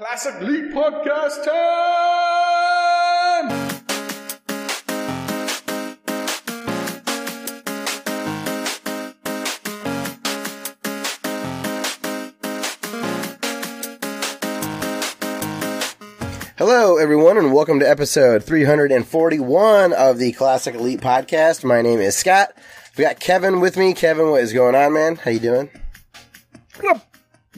Classic Elite Podcast time! Hello, everyone, and welcome to episode 341 of the Classic Elite Podcast. My name is Scott. We got Kevin with me. Kevin, what is going on, man? How you doing?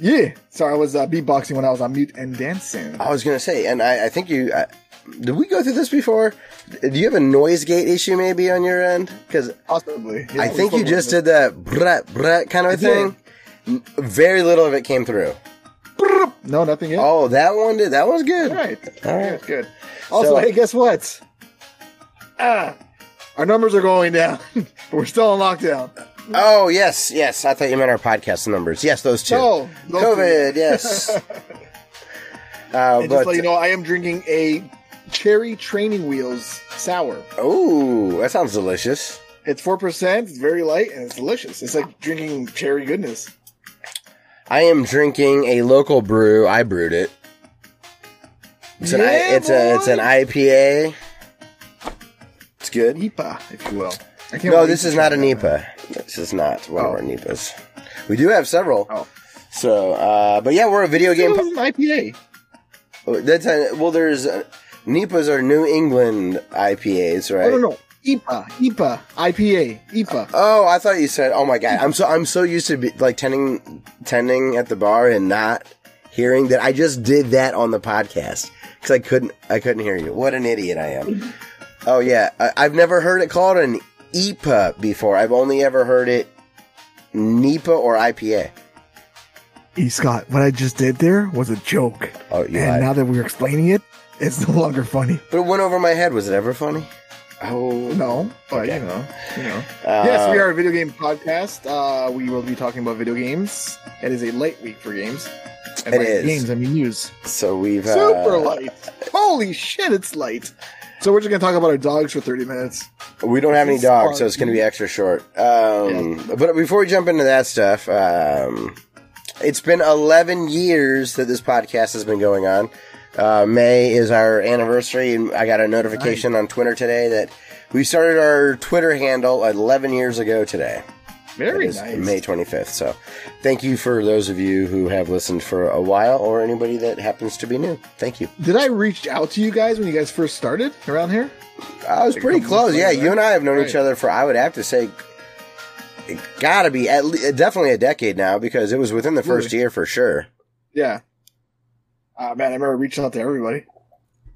Yeah. Sorry, I was uh, beatboxing when I was on mute and dancing. I was gonna say, and I, I think you uh, did. We go through this before. Do you have a noise gate issue maybe on your end? Because Possibly. I think you just did that brat brat kind of a I did. thing. Very little of it came through. No, nothing yet. Oh, that one did. That was good. All right. All right. Good, good. Also, So- hey, guess what? Ah, our numbers are going down. We're still in lockdown. Oh yes, yes. I thought you meant our podcast numbers. Yes, those two. No, those COVID. two. Yes. uh, And just but let you know, I am drinking a cherry training wheels sour. oh, that sounds delicious. It's four percent. It's very light and it's delicious. It's like drinking cherry goodness. I am drinking a local brew. I brewed it. It's an I, Yeah, it's a it's an. IPA. It's good. Nipa, if you will. I can't No, this is not a that. This is not one of Oh. our NEPAs. We do have several. Oh. So, uh, but yeah, we're a video game. An IPA. That's a, well. There's uh, NEPAs are New England IPAs, right? Oh, no, no. IPA, IPA, IPA, IPA. Oh, I thought you said. Oh my god, I'm so I'm so used to be, like tending tending at the bar and not hearing that I just did that on the podcast because I couldn't I couldn't hear you. What an idiot I am. Oh yeah, I, I've never heard it called an IPA before. I've only ever heard it NEPA or IPA. E. Scott, what I just did there was a joke. Oh, you and lied. now that we're explaining it, it's no longer funny. But it went over my head. Was it ever funny? Oh No, but Okay. you know, you know. Uh, yes, we are a video game podcast. Uh, we will be talking about video games. It is a light week for games. And It is. games. I mean news. So we've uh, Super light. Holy shit, it's light. So we're just gonna talk about our dogs for thirty minutes. We don't have any dogs, so it's going to be extra short. Um, But before we jump into that stuff, um, it's been 11 years that this podcast has been going on. Uh, May is our anniversary, and I got a notification on Twitter today that we started our Twitter handle 11 years ago today. Very nice. May 25th. So thank you for those of you who have listened for a while or anybody that happens to be new. Thank you. Did I reach out to you guys when you guys first started around here? I was Like pretty close. Yeah, you and I have known right? each other for I would have to say, it gotta be at le- definitely a decade now because it was within the first Really? year for sure. Yeah. Uh, man, I remember reaching out to everybody.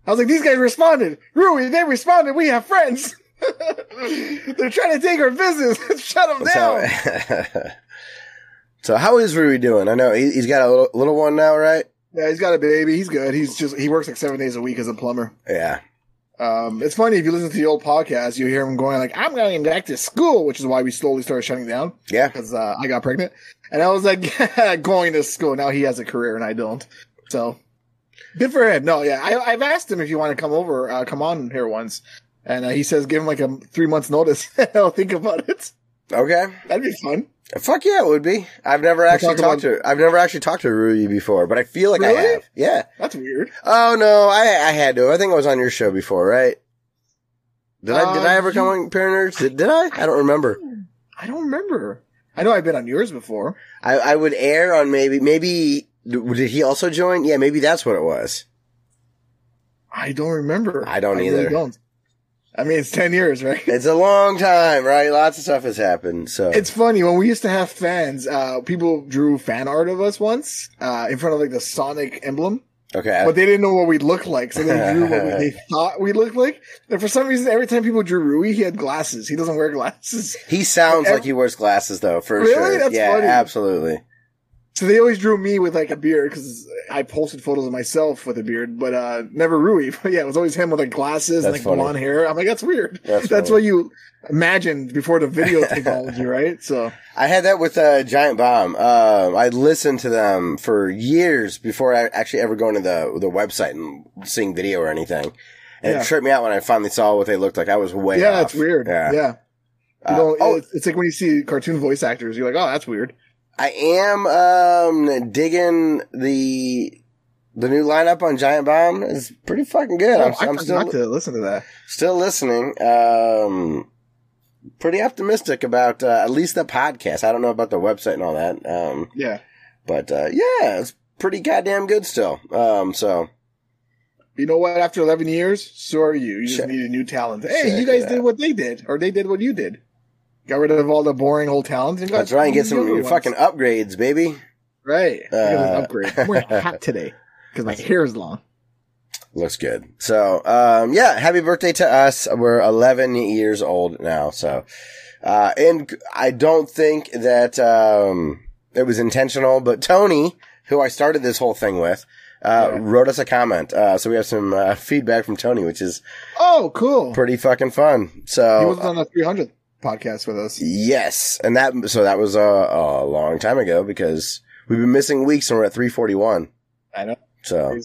I was like, these guys responded. Rui, they responded. We have friends. They're trying to take our business. Shut them down. So, so how is Rui doing? I know he, he's got a little, little one now, right? Yeah, he's got a baby. He's good. He's just, he works like seven days a week as a plumber. Yeah. Um, it's funny if you listen to the old podcast, you hear him going like, "I'm going back to school," which is why we slowly started shutting down Yeah. because uh, I got pregnant, and I was like, "Going to school." Now he has a career and I don't, so good for him. No, yeah, I, I've asked him if you want to come over, uh, come on here once, and uh, he says give him like a three months notice. I'll think about it. Okay. That'd be fun. Fuck yeah, it would be. I've never actually talk talked to I've never actually talked to Rui before, but I feel like I have. Yeah. That's weird. Oh no, I I had to. I think I was on your show before, right? Did I did Uh, I ever come on Pair Did, did I? I don't remember. I don't remember. I know I've been on yours before. I, I would air on maybe maybe did he also join? Yeah, maybe that's what it was. I don't remember. I don't really either. don't. I mean, it's ten years, right? It's a long time, right? Lots of stuff has happened. So It's funny when we used to have fans. Uh, people drew fan art of us once uh, in front of like the Sonic emblem, okay. but they didn't know what we'd look like, so they drew what we, they thought we looked like. And for some reason, every time people drew Rui, he had glasses. He doesn't wear glasses, he sounds Ev- like he wears glasses though, for Really? sure. That's yeah, funny. absolutely. So they always drew me with like a beard because I posted photos of myself with a beard, but uh, never Rui. But yeah, it was always him with like glasses and like funny. blonde hair. I'm like, that's weird. That's That's, what you imagined before the video technology, right? So I had that with uh, Giant Bomb. Uh, I listened to them for years before I actually ever going to the the website and seeing video or anything. And Yeah. it tripped me out when I finally saw what they looked like. I was way yeah, off. it's weird. Yeah. Yeah. Uh, You know, oh, it's, it's like when you see cartoon voice actors, you're like, oh, that's weird. I am um digging the the new lineup on Giant Bomb is pretty fucking good. Oh, I'm, I'm still to listen to that. still listening. Um, pretty optimistic about uh, at least the podcast. I don't know about the website and all that. Um, Yeah. but uh, yeah, it's pretty goddamn good still. Um, so You know what? After 11 years, so are you. You just Check- need a new talent. Hey, check you guys did what they did, or they did what you did. Got rid of all the boring old towns And got that's right. And get some fucking upgrades, baby. right. I got an Uh, upgrade. I'm wearing a hat today because my hair is long. Looks good. So, um, yeah, happy birthday to us. We're 11 years old now. So, uh, and I don't think that, um, it was intentional, but Tony, who I started this whole thing with, uh, Yeah. wrote us a comment. Uh, so we have some, uh, feedback from Tony, which is Oh, cool. pretty fucking fun. So he was on the 300th podcast with us. yes. And that, so that was a, a long time ago because we've been missing weeks and we're at 341. I know. So.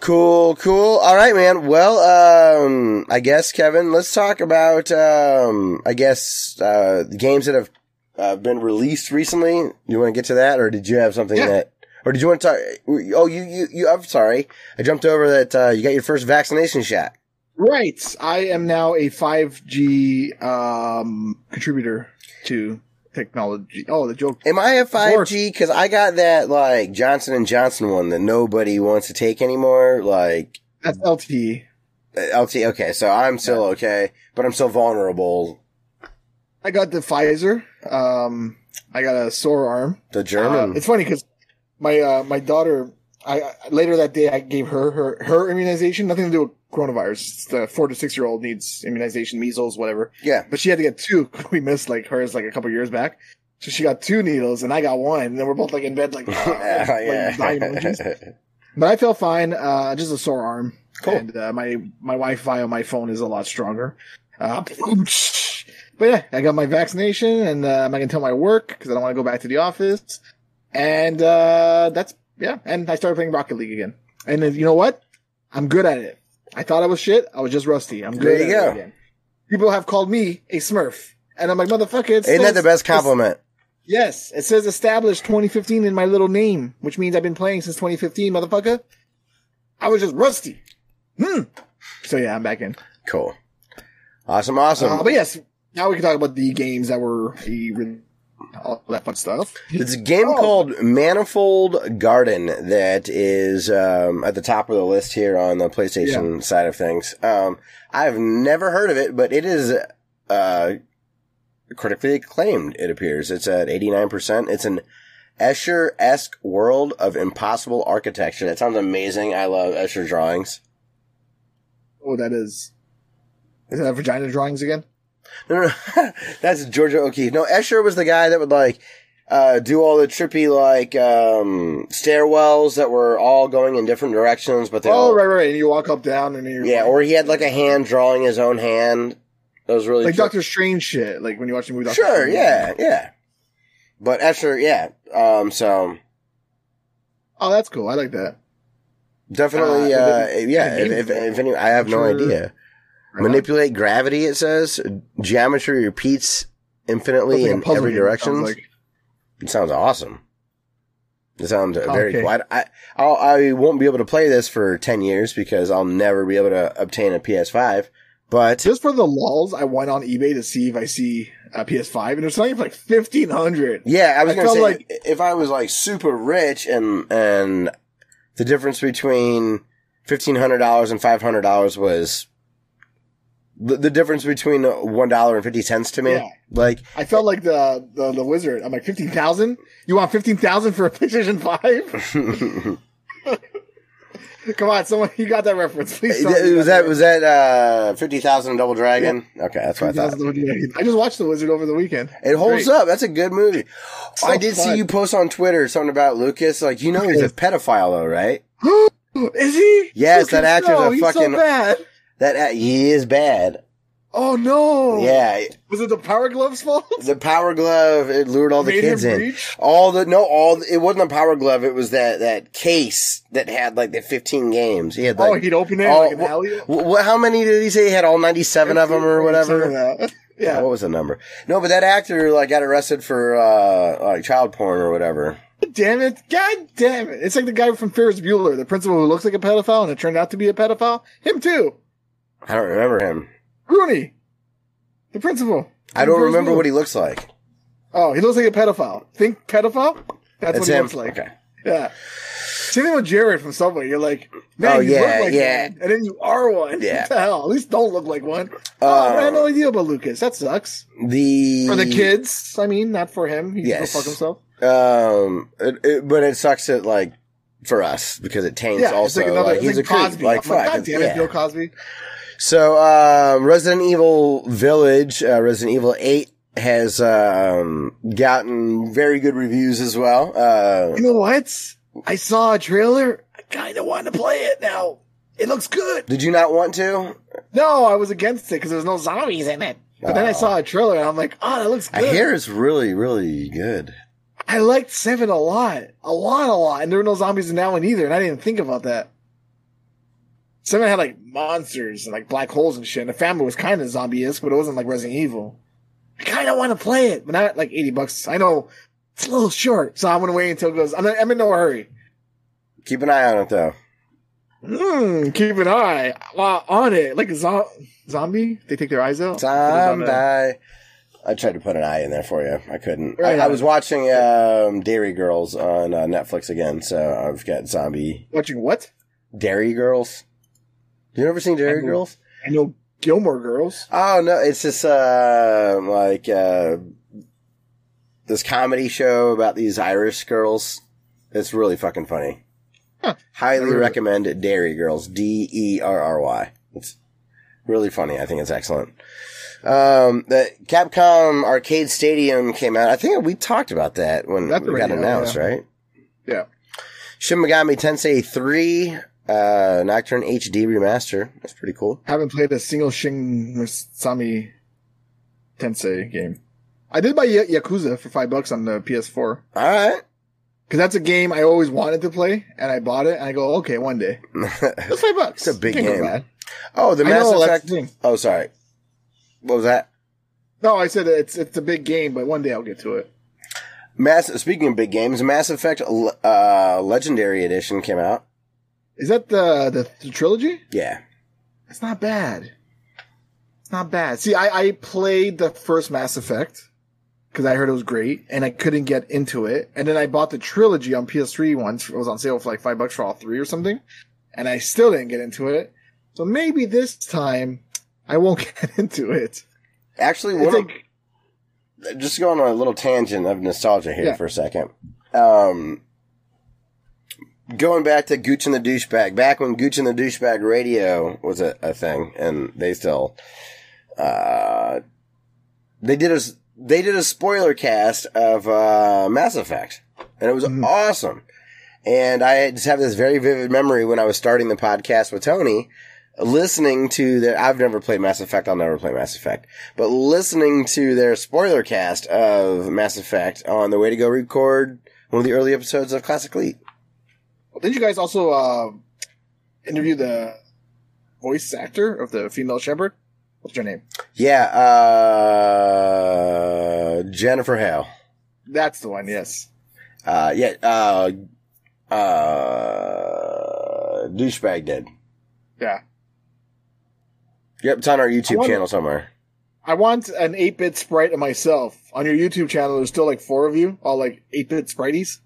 Cool, cool. All right, man. Well, um, I guess Kevin, let's talk about, um, I guess, uh, the games that have, uh, been released recently. You want to get to that or did you have something Yeah. that, or did you want to talk? Oh, you, you, you, I'm sorry. I jumped over that, uh, you got your first vaccination shot. Right. I am now a 5G um, contributor to technology. Oh, the joke. Am I a 5G? Cause I got that, like, Johnson and Johnson one that nobody wants to take anymore. Like, That's LTE. uh, LT, okay. So I'm still okay, but I'm still vulnerable. I got the Pfizer. Um, I got a sore arm. The Uh, German. it's funny because my uh, my daughter. I I- later that day I gave her her her immunization. Nothing to do with coronavirus. The four to six year old needs immunization, measles, whatever. yeah. But she had to get two. We missed like hers like a couple years back. So she got two needles and I got one. And then we're both like in bed like, like, like emojis. But I feel fine. Uh, just a sore arm. Cool. And uh, my my Wi-Fi on my phone is a lot stronger. Uh, but yeah, I got my vaccination, and uh, I'm not gonna tell my work because I don't want to go back to the office. And uh, that's yeah. And I started playing Rocket League again. And you know what? I'm good at it. I thought I was shit. I was just rusty. I'm good. There you go. again. People have called me a Smurf, and I'm like, motherfucker. Still- that the best compliment? Yes, it says established 2015 in my little name, which means I've been playing since 2015, motherfucker. I was just rusty. Hmm. So yeah, I'm back in. Cool. Awesome, awesome. Uh, but yes, now we can talk about the games that were all that fun stuff. it's a game Oh. called Manifold Garden that is um, at the top of the list here on the PlayStation side of things. Um, I've never heard of it, but it is uh, critically acclaimed, it appears. It's at 89%. It's an Escher-esque world of impossible architecture. That sounds amazing. I love Escher drawings. Oh, that is. Is that vagina drawings again? No, no, no. that's Georgia O'Keeffe. No, Escher was the guy that would like uh, do all the trippy like um, stairwells that were all going in different directions, but they Oh, all right, right, right. And you walk up, down, and you're yeah. Or he had like a hand drawing his own hand. That was really like tri- Doctor Strange shit. Like when you watch the movie. Doctor Sure, Strange. yeah, yeah. But Escher, yeah. Um, so Oh, that's cool. I like that. definitely, Uh, uh, yeah. If, if, if any, I have no idea. Manipulate gravity. It says geometry repeats infinitely like in every direction. sounds like. It sounds awesome. It sounds very Okay. cool. I, I, I'll, I won't be able to play this for 10 years because I'll never be able to obtain a PS5. But Just for the lulls, I went on eBay to see if I see a PS5, and it's selling for like fifteen hundred. yeah, I was I to say, like- if I was like super rich and, and the difference between $1,500 and $500 was the, the difference between $1.50 to me. Yeah. Like, I felt like the the, the wizard. I'm like fifteen thousand. You want fifteen thousand for a PlayStation Five? Come on, someone you got that reference? Please. tell me was got that, was that, uh, 50,000 Double Dragon? Okay, that's what I thought. I just watched the Wizard over the weekend. It holds Great. up. That's a good movie. So I did see you post on Twitter something about Lucas. Like, you know, he's a pedophile though, right? Is he? Yes, that Lucas, actor's no, a he's fucking- So bad. That uh, he is bad. Oh no. Yeah, Was it the Power Gloves fault? the Power Glove it lured all the Made kids in. reach? All the no, all the, it wasn't a Power Glove. It was that that case that had like the fifteen games. He had like oh, he'd open it all- like an wh- alley. wh- how many did he say he had? All ninety seven of them or whatever. Yeah. Yeah, what was the number? No, but that actor like got arrested for uh like child porn or whatever. damn it! God damn it! It's like the guy from Ferris Bueller, the principal who looks like a pedophile and it turned out to be a pedophile. Him too. I don't remember him. Rooney, the principal. I don't remember Bueller. what he looks like. Oh, he looks like a pedophile. Think pedophile? That's what he him. looks like. Okay. Yeah. Same thing with Jared from Subway. You're like, man, Oh, you yeah, look like yeah. one, and then you are one. Yeah. What the hell? At least don't look like one. Uh, oh, I had no idea about Lucas. That sucks. The For the kids, I mean, not for him. He can Yes. go fuck himself. Um, it, it, but it sucks that like for us because it taints Yeah, also like another. like he's like a creep. Cosby. Like I'm like, fuck, God it's- damn it, yeah. Bill Cosby. So, um, Resident Evil Village, uh, Resident Evil 8 has, um, gotten very good reviews as well. Uh, You know what? I saw a trailer. I kind of want to play it now. It looks good. did you not want to? No, I was against it because there was no zombies in it. But then I saw a trailer and I'm like, oh, that looks I good. hear it's really, really good. I liked Seven a lot. A lot, a lot. And there were no zombies in that one either. And I didn't think about that. Seven had like monsters and like black holes and shit. And the family was kind of zombie-esque, but it wasn't like Resident Evil. I kind of want to play it, but not like 80 bucks. I know it's a little short, so I'm going to wait until it goes. I'm, I'm in no hurry. Keep an eye on it though. Hmm, keep an eye on it. Like a zo- zombie? They take their eyes out? Zombie. I tried to put an eye in there for you. I couldn't. Right I, I was watching, um, Derry Girls on uh, Netflix again, so I've got zombie Watching what? Derry Girls. You ever seen Derry I know. Girls? I know Gilmore Girls. Oh no, it's this uh like uh this comedy show about these Irish girls. It's really fucking funny. Huh. Highly Never heard of it. recommend it. Derry Girls. D E R R Y. It's really funny. I think it's excellent. Um, the Capcom Arcade Stadium came out. I think we talked about that when That's we got announced, yeah. right? Yeah. Shin Megami Tensei 3, uh, Nocturne HD remaster. That's pretty cool. Haven't played a single Shin Megami Tensei game. I did buy Ya- Yakuza for five bucks on the PS4. All right. Cause that's a game I always wanted to play, and I bought it, and I go, okay, one day. It's five bucks. It's a big game. oh, the I Mass know, Effect. the. Oh, sorry. What was that? No, I said it's it's a big game, but one day I'll get to it. Mass. Speaking of big games, Mass Effect uh, Legendary Edition came out. Is that the, the the trilogy? Yeah. It's not bad. It's not bad. See, I, I played the first Mass Effect because I heard it was great and I couldn't get into it. And then I bought the trilogy on PS3 once. It was on sale for like five bucks for all three or something. And I still didn't get into it. So maybe this time I won't get into it. Actually, It's one of- like, just going on a little tangent of nostalgia here Yeah. for a second. Um, going back to Gooch and the Douchebag, back when Gooch and the Douchebag radio was a, a thing, and they still, uh, they did a they did a spoiler cast of uh, Mass Effect, and it was Mhm. awesome. And I just have this very vivid memory when I was starting the podcast with Tony, listening to their, I've never played Mass Effect, I'll never play Mass Effect, but listening to their spoiler cast of Mass Effect on the way to go record one of the early episodes of Classic Elite. Didn't you guys also uh, interview the voice actor of the female Shepard? What's her name? Yeah, uh, Jennifer Hale. That's the one, yes. Uh, yeah, uh, uh, douchebag did. Yeah. Yep, it's on our YouTube wonder- channel somewhere. I want an 8 bit sprite of myself. On your YouTube channel, there's still like four of you, all like 8 bit sprites.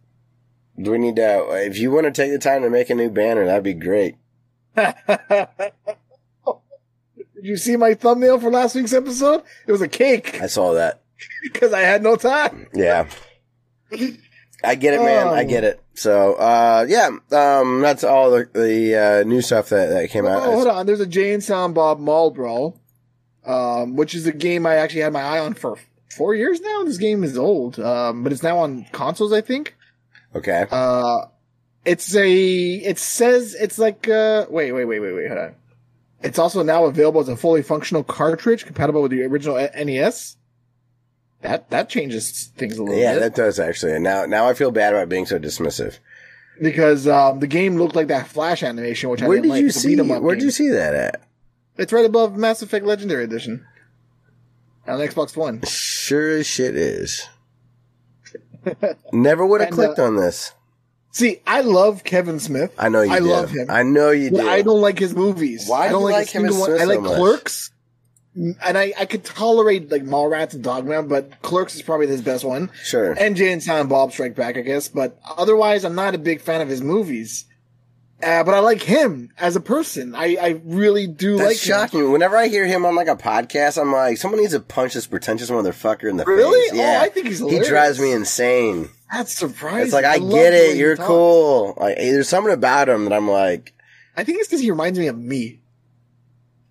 Do we need to, if you want to take the time to make a new banner, that'd be great. Did you see my thumbnail for last week's episode? It was a cake I saw that. because I had no time. Yeah. I get it, man. I Oh. get it. So, uh, yeah, um, that's all the, the, uh, new stuff that, that came out. Oh, hold on. There's a Jay and Silent Bob Mall Brawl, um, which is a game I actually had my eye on for four years now. This game is old, um, but it's now on consoles, I think. Okay. Uh, it's a, it says it's like, uh, wait, wait, wait, wait, wait, hold on. It's also now available as a fully functional cartridge compatible with the original NES. That, that changes things a little Yeah, bit. that does actually. And now, now I feel bad about being so dismissive. because, um, the game looked like that flash animation, which I Where didn't did like. you see, beat 'em up where'd game. you see that at? It's right above Mass Effect Legendary Edition. On Xbox One. Sure as shit is. Never would have clicked uh, on this. See, I love Kevin Smith. I know you I do. love him. I know you do. I don't like his movies. Why I do don't you like, like Kevin. Smith I like so? Clerks, and I, I could tolerate like Mallrats and Dogma, but Clerks is probably his best one. Sure. And Jay and Silent Bob Strike Back, I guess. But otherwise, I'm not a big fan of his movies. Uh, but I like him as a person. I, I really do That's like him. shocking. Whenever I hear him on like a podcast, I'm like, someone needs to punch this pretentious motherfucker in the Really? face. Yeah, Oh, I think he's he drives me insane. That's surprising. It's like I, love get it. You're talks. cool. Like there's something about him that I'm like, I think it's because he reminds me of me.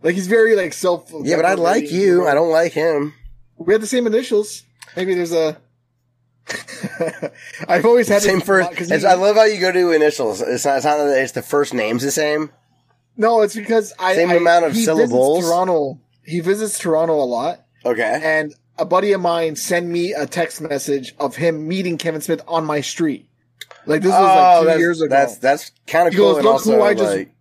Like he's very like self. yeah, but I like you. I don't like him. We have the same initials. Maybe there's a. I've always had Same first. 'cause I love how you go to initials. It's not. It's not that it's the first name's the same. no, it's because I Same I- amount of he syllables? Toronto. He visits Toronto a lot, Okay. and a buddy of mine sent me a text message of him meeting Kevin Smith on my street. Like this was like oh, two Oh, years ago. That's that's kind of cool goes, and "Look also who I just- like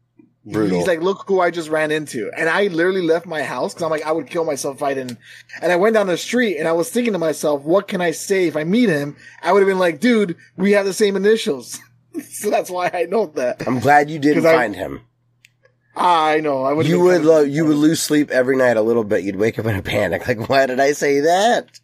brutal. He's like, look who I just ran into. And I literally left my house because I'm like, I would kill myself if I didn't. And I went down the street and I was thinking to myself, what can I say if I meet him? I would have been like, dude, we have the same initials. so that's why I know that. I'm glad you didn't 'Cause I- find him. I know. I would. You would lo- you would lose sleep every night a little bit. You'd wake up in a panic. Like, why did I say that?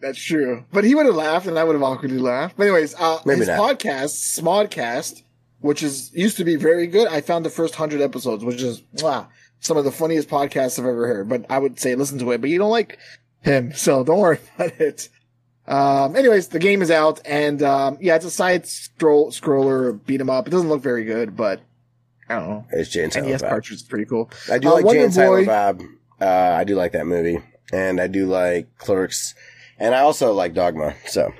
That's true. But he would have laughed and I would have awkwardly laughed. But anyways, uh, Maybe his not. podcast, Smodcast, which is used to be very good. I found the first hundred episodes, which is wow, some of the funniest podcasts I've ever heard. But I would say listen to it. But you don't like him, so don't worry about it. Um, anyways, the game is out, and um, yeah, it's a side scroll scroller beat 'em up. It doesn't look very good, but I don't know. It's Jane Silent NES Bob. cartridge is pretty cool. I do Uh, like Wonder Jane Silent Bob. Uh, I do like that movie, and I do like Clerks, and I also like Dogma. So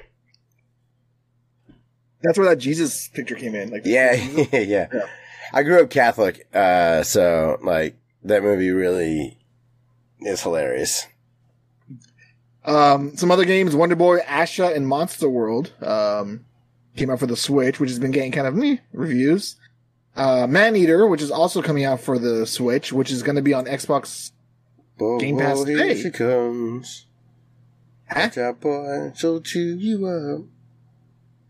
That's where that Jesus picture came in. Like, yeah, yeah, Yeah. I grew up Catholic, uh, so like that movie really is hilarious. Um, some other games, Wonder Boy, Asha, and Monster World, um, came out for the Switch, which has been getting kind of meh reviews. Uh, Man Eater, which is also coming out for the Switch, which is going to be on Xbox. Game Pass whoa, here today. she comes. Huh? Watch out, boy, she'll chew you up.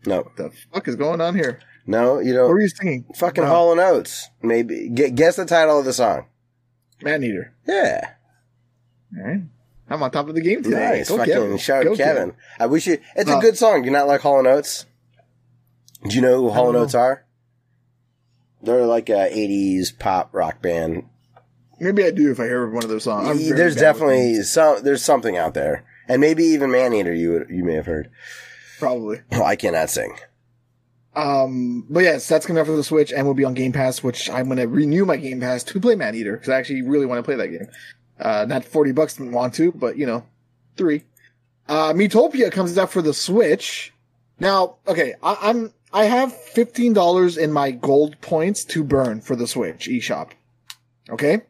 No, What the fuck is going on here? no, you don't. What were you singing? Fucking No. Hall and Oates. Maybe Gu- guess the title of the song. Man Eater. Yeah, All right. I'm on top of the game today. nice. Go Fucking Kevin. shout Go out Kevin. I wish you. It's a Uh, good song. You not like Hall and Oates? Do you know who Hall and don't Oates are? They're like a '80s pop rock band. Maybe I do if I hear one of their songs. There's definitely some. There's something out there, and maybe even Maneater. You would, you may have heard. Probably. Oh, I cannot sing. Um, but yes, that's coming out for the Switch and will be on Game Pass, which I'm going to renew my Game Pass to play Man Eater because I actually really want to play that game. Uh, not 40 bucks to want to, but you know, three. Uh, Miitopia comes out for the Switch. Now, okay, I, I'm, I have $15 in my gold points to burn for the Switch eShop. Okay?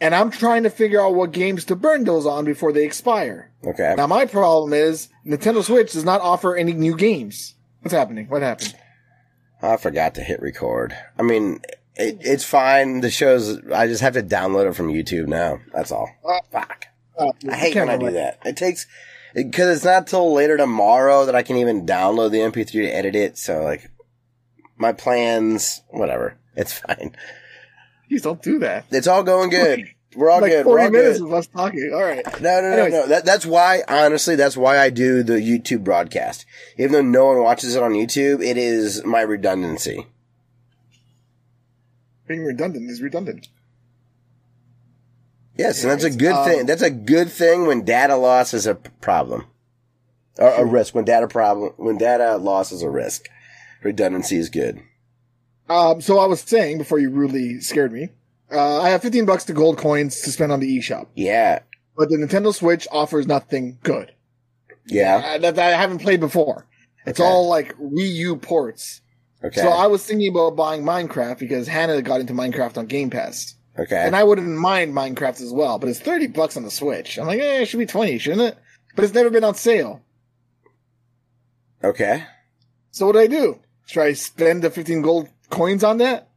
And I'm trying to figure out what games to burn those on before they expire. Okay. Now, my problem is Nintendo Switch does not offer any new games. What's happening? What happened? I forgot to hit record. I mean, it, it's fine. The show's. I just have to download it from YouTube now. That's all. Uh, Fuck. Uh, I hate when I do that. It takes because it's not till later tomorrow that I can even download the MP3 to edit it. So like, my plans, whatever. It's fine. Please don't do that. It's all going good. We're all like good. We're 40 all minutes good. of us talking. All right. No, no, no, Anyways. no. That, that's why, honestly, that's why I do the YouTube broadcast. Even though no one watches it on YouTube, it is my redundancy. Being redundant is redundant. Yes, and that's a good um, thing. That's a good thing when data loss is a problem. Or a risk. When data problem, when data loss is a risk. Redundancy is good. Um, so I was saying before you rudely scared me, uh, I have 15 bucks to gold coins to spend on the eShop, Yeah. but the Nintendo Switch offers nothing good Yeah. uh, that I haven't played before. It's Okay. all like Wii U ports. Okay. So I was thinking about buying Minecraft because Hannah got into Minecraft on Game Pass. okay. And I wouldn't mind Minecraft as well, but it's 30 bucks on the Switch. I'm like, eh, it should be 20, shouldn't it? But it's never been on sale. okay. So what do I do? Should I spend the 15 gold coins on that?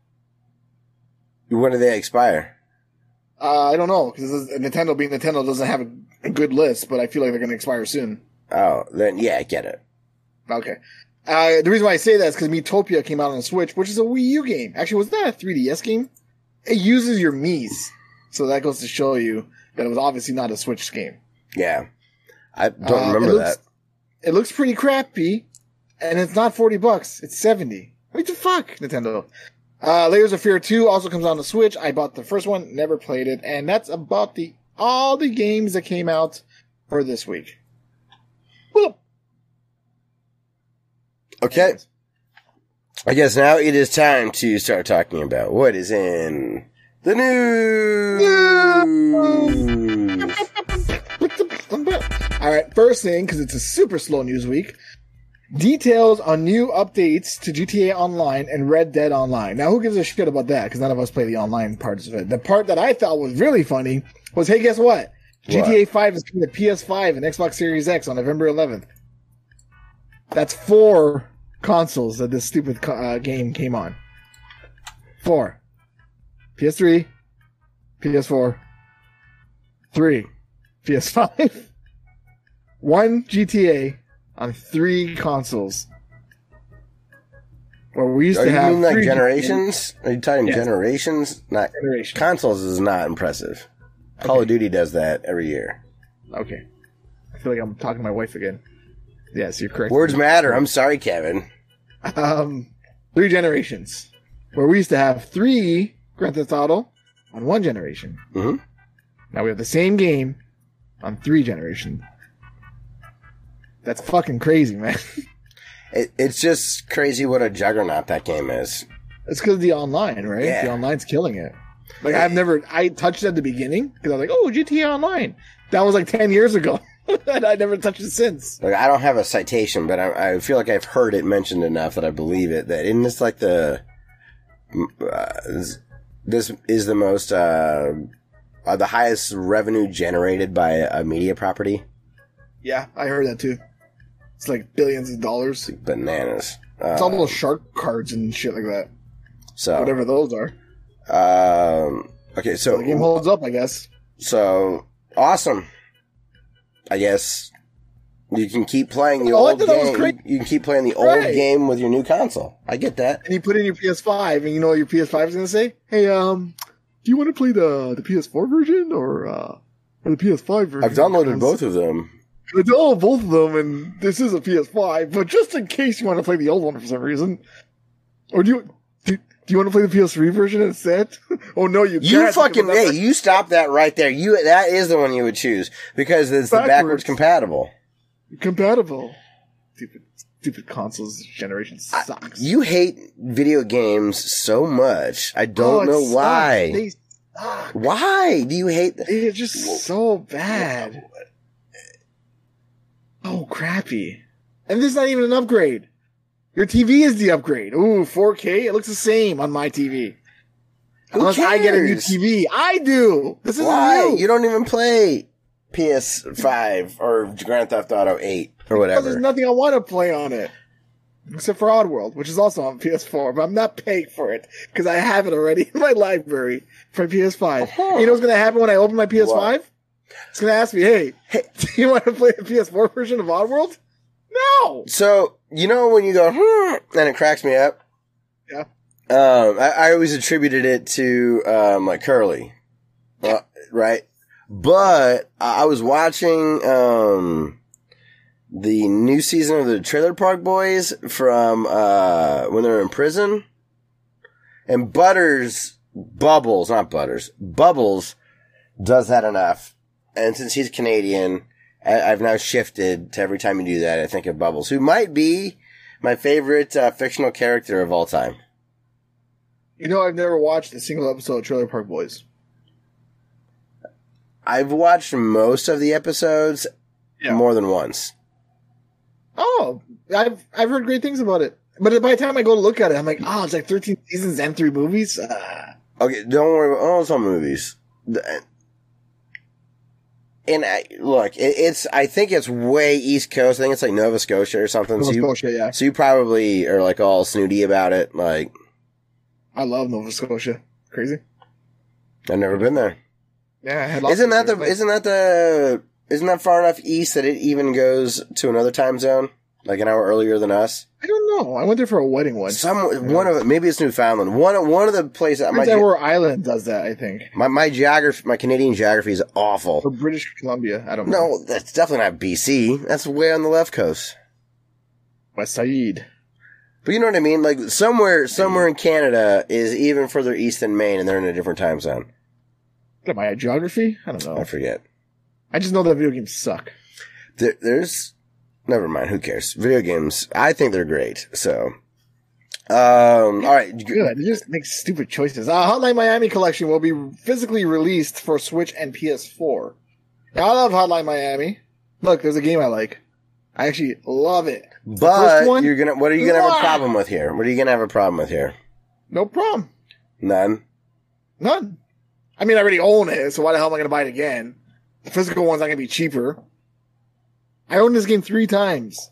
When do they expire? Uh, I don't know, because Nintendo being Nintendo doesn't have a, a good list, but I feel like they're going to expire soon. Oh, then yeah, I get it. Okay. Uh, the reason why I say that is because Miitopia came out on the Switch, which is a Wii U game. Actually, was that a 3DS game? It uses your Mii's. So that goes to show you that it was obviously not a Switch game. Yeah. I don't Uh, remember it looks, that. It looks pretty crappy, and it's not 40 bucks. It's 70. What the fuck, Nintendo? Uh, Layers of Fear 2 also comes on the Switch. I bought the first one, never played it, and that's about the all the games that came out for this week. Well, Okay. I guess now it is time to start talking about what is in the news. All right, first thing, because it's a super slow news week. Details on new updates to GTA Online and Red Dead Online. Now, who gives a shit about that? Because none of us play the online parts of it. The part that I thought was really funny was, hey, guess what? GTA 5 is coming to PS5 and Xbox Series X on November 11th. That's four consoles that this stupid uh, game came on. Four. PS3, PS4, three, PS5, one GTA on three consoles. Where we used Are to you have mean like generations? Are you talking Yes. generations? Not generations. consoles is not impressive. Call of Duty does that every year. Okay. I feel like I'm talking to my wife again. Yes, you're correct. Words matter. I'm sorry, Kevin. Um, three generations. Where we used to have three Grand Theft Auto on one generation. Mhm. Now we have the same game on three generations. That's fucking crazy, man. It, it's just crazy what a juggernaut that game is. It's because of the online, right? Yeah. The online's killing it. Like I've never, I touched it at the beginning because I was like, oh, GTA Online. That was like ten years ago, and I never touched it since. Like I don't have a citation, but I, I feel like I've heard it mentioned enough that I believe it. That isn't this like the uh, this- this is the most uh, uh, the highest revenue generated by a media property. Yeah, I heard that too. It's like billions of dollars. Bananas. Uh, It's almost shark cards and shit like that. so Whatever those are. um, okay, so The game holds up, I guess. so awesome. I guess you can keep playing the Oh, old thought that was game. You can keep playing the old game with your new console. I get that. And you put in your PS5, and you know what your PS5 is going to say? Hey, um, do you want to play the the PS4 version or uh or the PS5 version? I've downloaded both of them. I downloaded both of them, and this is a PS5. But just in case you want to play the old one for some reason, or do you do, do you want to play the PS3 version instead? oh no, you You fucking hey, you stop that right there. You that is the one you would choose because it's the backwards Backwards. compatible. compatible. Stupid, stupid consoles generation sucks. You hate video games so much. I Oh, don't it know why. They suck. Why do you hate? They're just so bad. Oh, crappy. And this is not even an upgrade. Your TV is the upgrade. Ooh, 4K? It looks the same on my TV. Who Unless I get a new? TV. I do! This is Why new! you don't even play PS5 or Grand Theft Auto 8 or Because whatever? there's nothing I want to play on it. Except for Oddworld, which is also on PS4, but I'm not paying for it because I have it already in my library for PS5. Uh-huh. You know what's going to happen when I open my PS5? What? It's going to ask me, hey, hey, do you want to play the PS4 version of Oddworld? No! So you know when you go hmm, and it cracks me up. Yeah. Um, I, I always attributed it to um like Curly, uh, right? But I I was watching um the new season of the Trailer Park Boys from uh when they're in prison, and Butters Bubbles, not Butters, Bubbles does that enough. And since he's Canadian, I, I've now shifted to every time you do that, I think of Bubbles, who might be my favorite uh, fictional character of all time. You know, I've never watched a single episode of Trailer Park Boys. I've watched most of the episodes Yeah. more than once. Oh, I've I've heard great things about it. But by the time I go to look at it, I'm like, oh, it's like 13 seasons and three movies. Uh, Okay, don't worry about oh, it's all movies. The- And I, look, it, it's I think it's way East Coast. I think it's like Nova Scotia or something. Nova so, you, Scotia, yeah. so you probably are like all snooty about it. Like I love Nova Scotia. Crazy. I've never been there. Yeah, I had lots Isn't of that the isn't that the isn't that far enough east that it even goes to another time zone? Like an hour earlier than us. I don't know. I went there for a wedding once. Some one of maybe it's Newfoundland. One one of the places my, Edward Island does that, I think. my my geography, my Canadian geography is Or awful. British Columbia. I don't know. No, that's definitely not BC. That's way on the left coast. West Side. But you know what I mean? Like somewhere somewhere in Canada is even further east than Maine, and they're in a different time zone. Am I at geography? I don't know. I forget. I just know that video games suck. There, there's never mind. Who cares? Video games. I think they're great. So, um, all right. Good. They just make stupid choices. Uh, Hotline Miami collection will be physically released for Switch and PS4. Now, I love Hotline Miami. Look, there's a game I like. I actually love it. But one? you're gonna. What are you gonna have a problem with here? What are you gonna have a problem with here? No problem. None. None. I mean, I already own it, so why the hell am I going to buy it again? The physical one's not going to be cheaper. I own this game three times.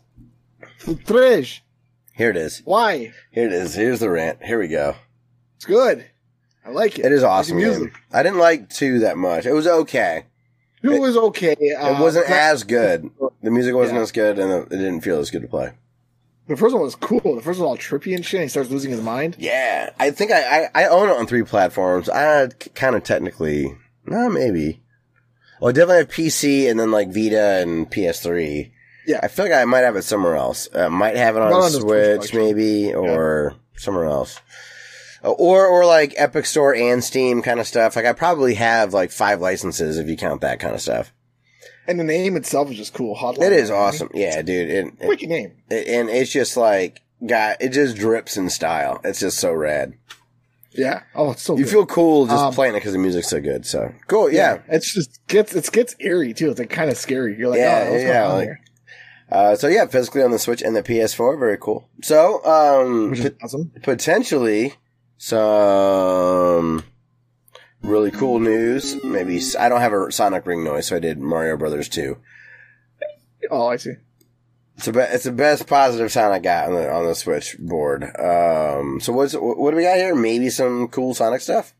Tres. Here it is. Why? Here it is. Here's the rant. Here we go. It's good. I like it. It is awesome. Game. music. I didn't like two that much. It was okay. It was okay. Uh, It wasn't as good. The music wasn't Yeah. as good, and it didn't feel as good to play. The first one was cool. The first one was all trippy and shit. And he starts losing his mind. Yeah, I think I, I, I own it on three platforms. I kind of technically, no, maybe. Well, I definitely have PC and then like Vita and PS3. Yeah. I feel like I might have it somewhere else. I might have it on, on Switch Switch, maybe, or somewhere else. Uh, Or, or like Epic Store and Steam kind of stuff. Like I probably have like five licenses if you count that kind of stuff. And the name itself is just cool. Hotline. It is awesome. Yeah, dude. It, Wicked name. and it's just like, God, it just drips in style. It's just so rad. Yeah. Oh, it's so You good. feel cool just Um, playing it because the music's so good. So cool, yeah. It's just gets it gets eerie too. It's like kind of scary. You're like, Yeah, oh, yeah, like- here? Uh, so yeah, physically on the Switch and the PS4, very cool. So um, pot- awesome. potentially some really cool news. Maybe I don't have a Sonic ring noise, so I did Mario Brothers 2. Oh, I see. It's the be- it's the best positive sound I got on the on the Switch board. Um, so what's what do we got here? Maybe some cool Sonic stuff.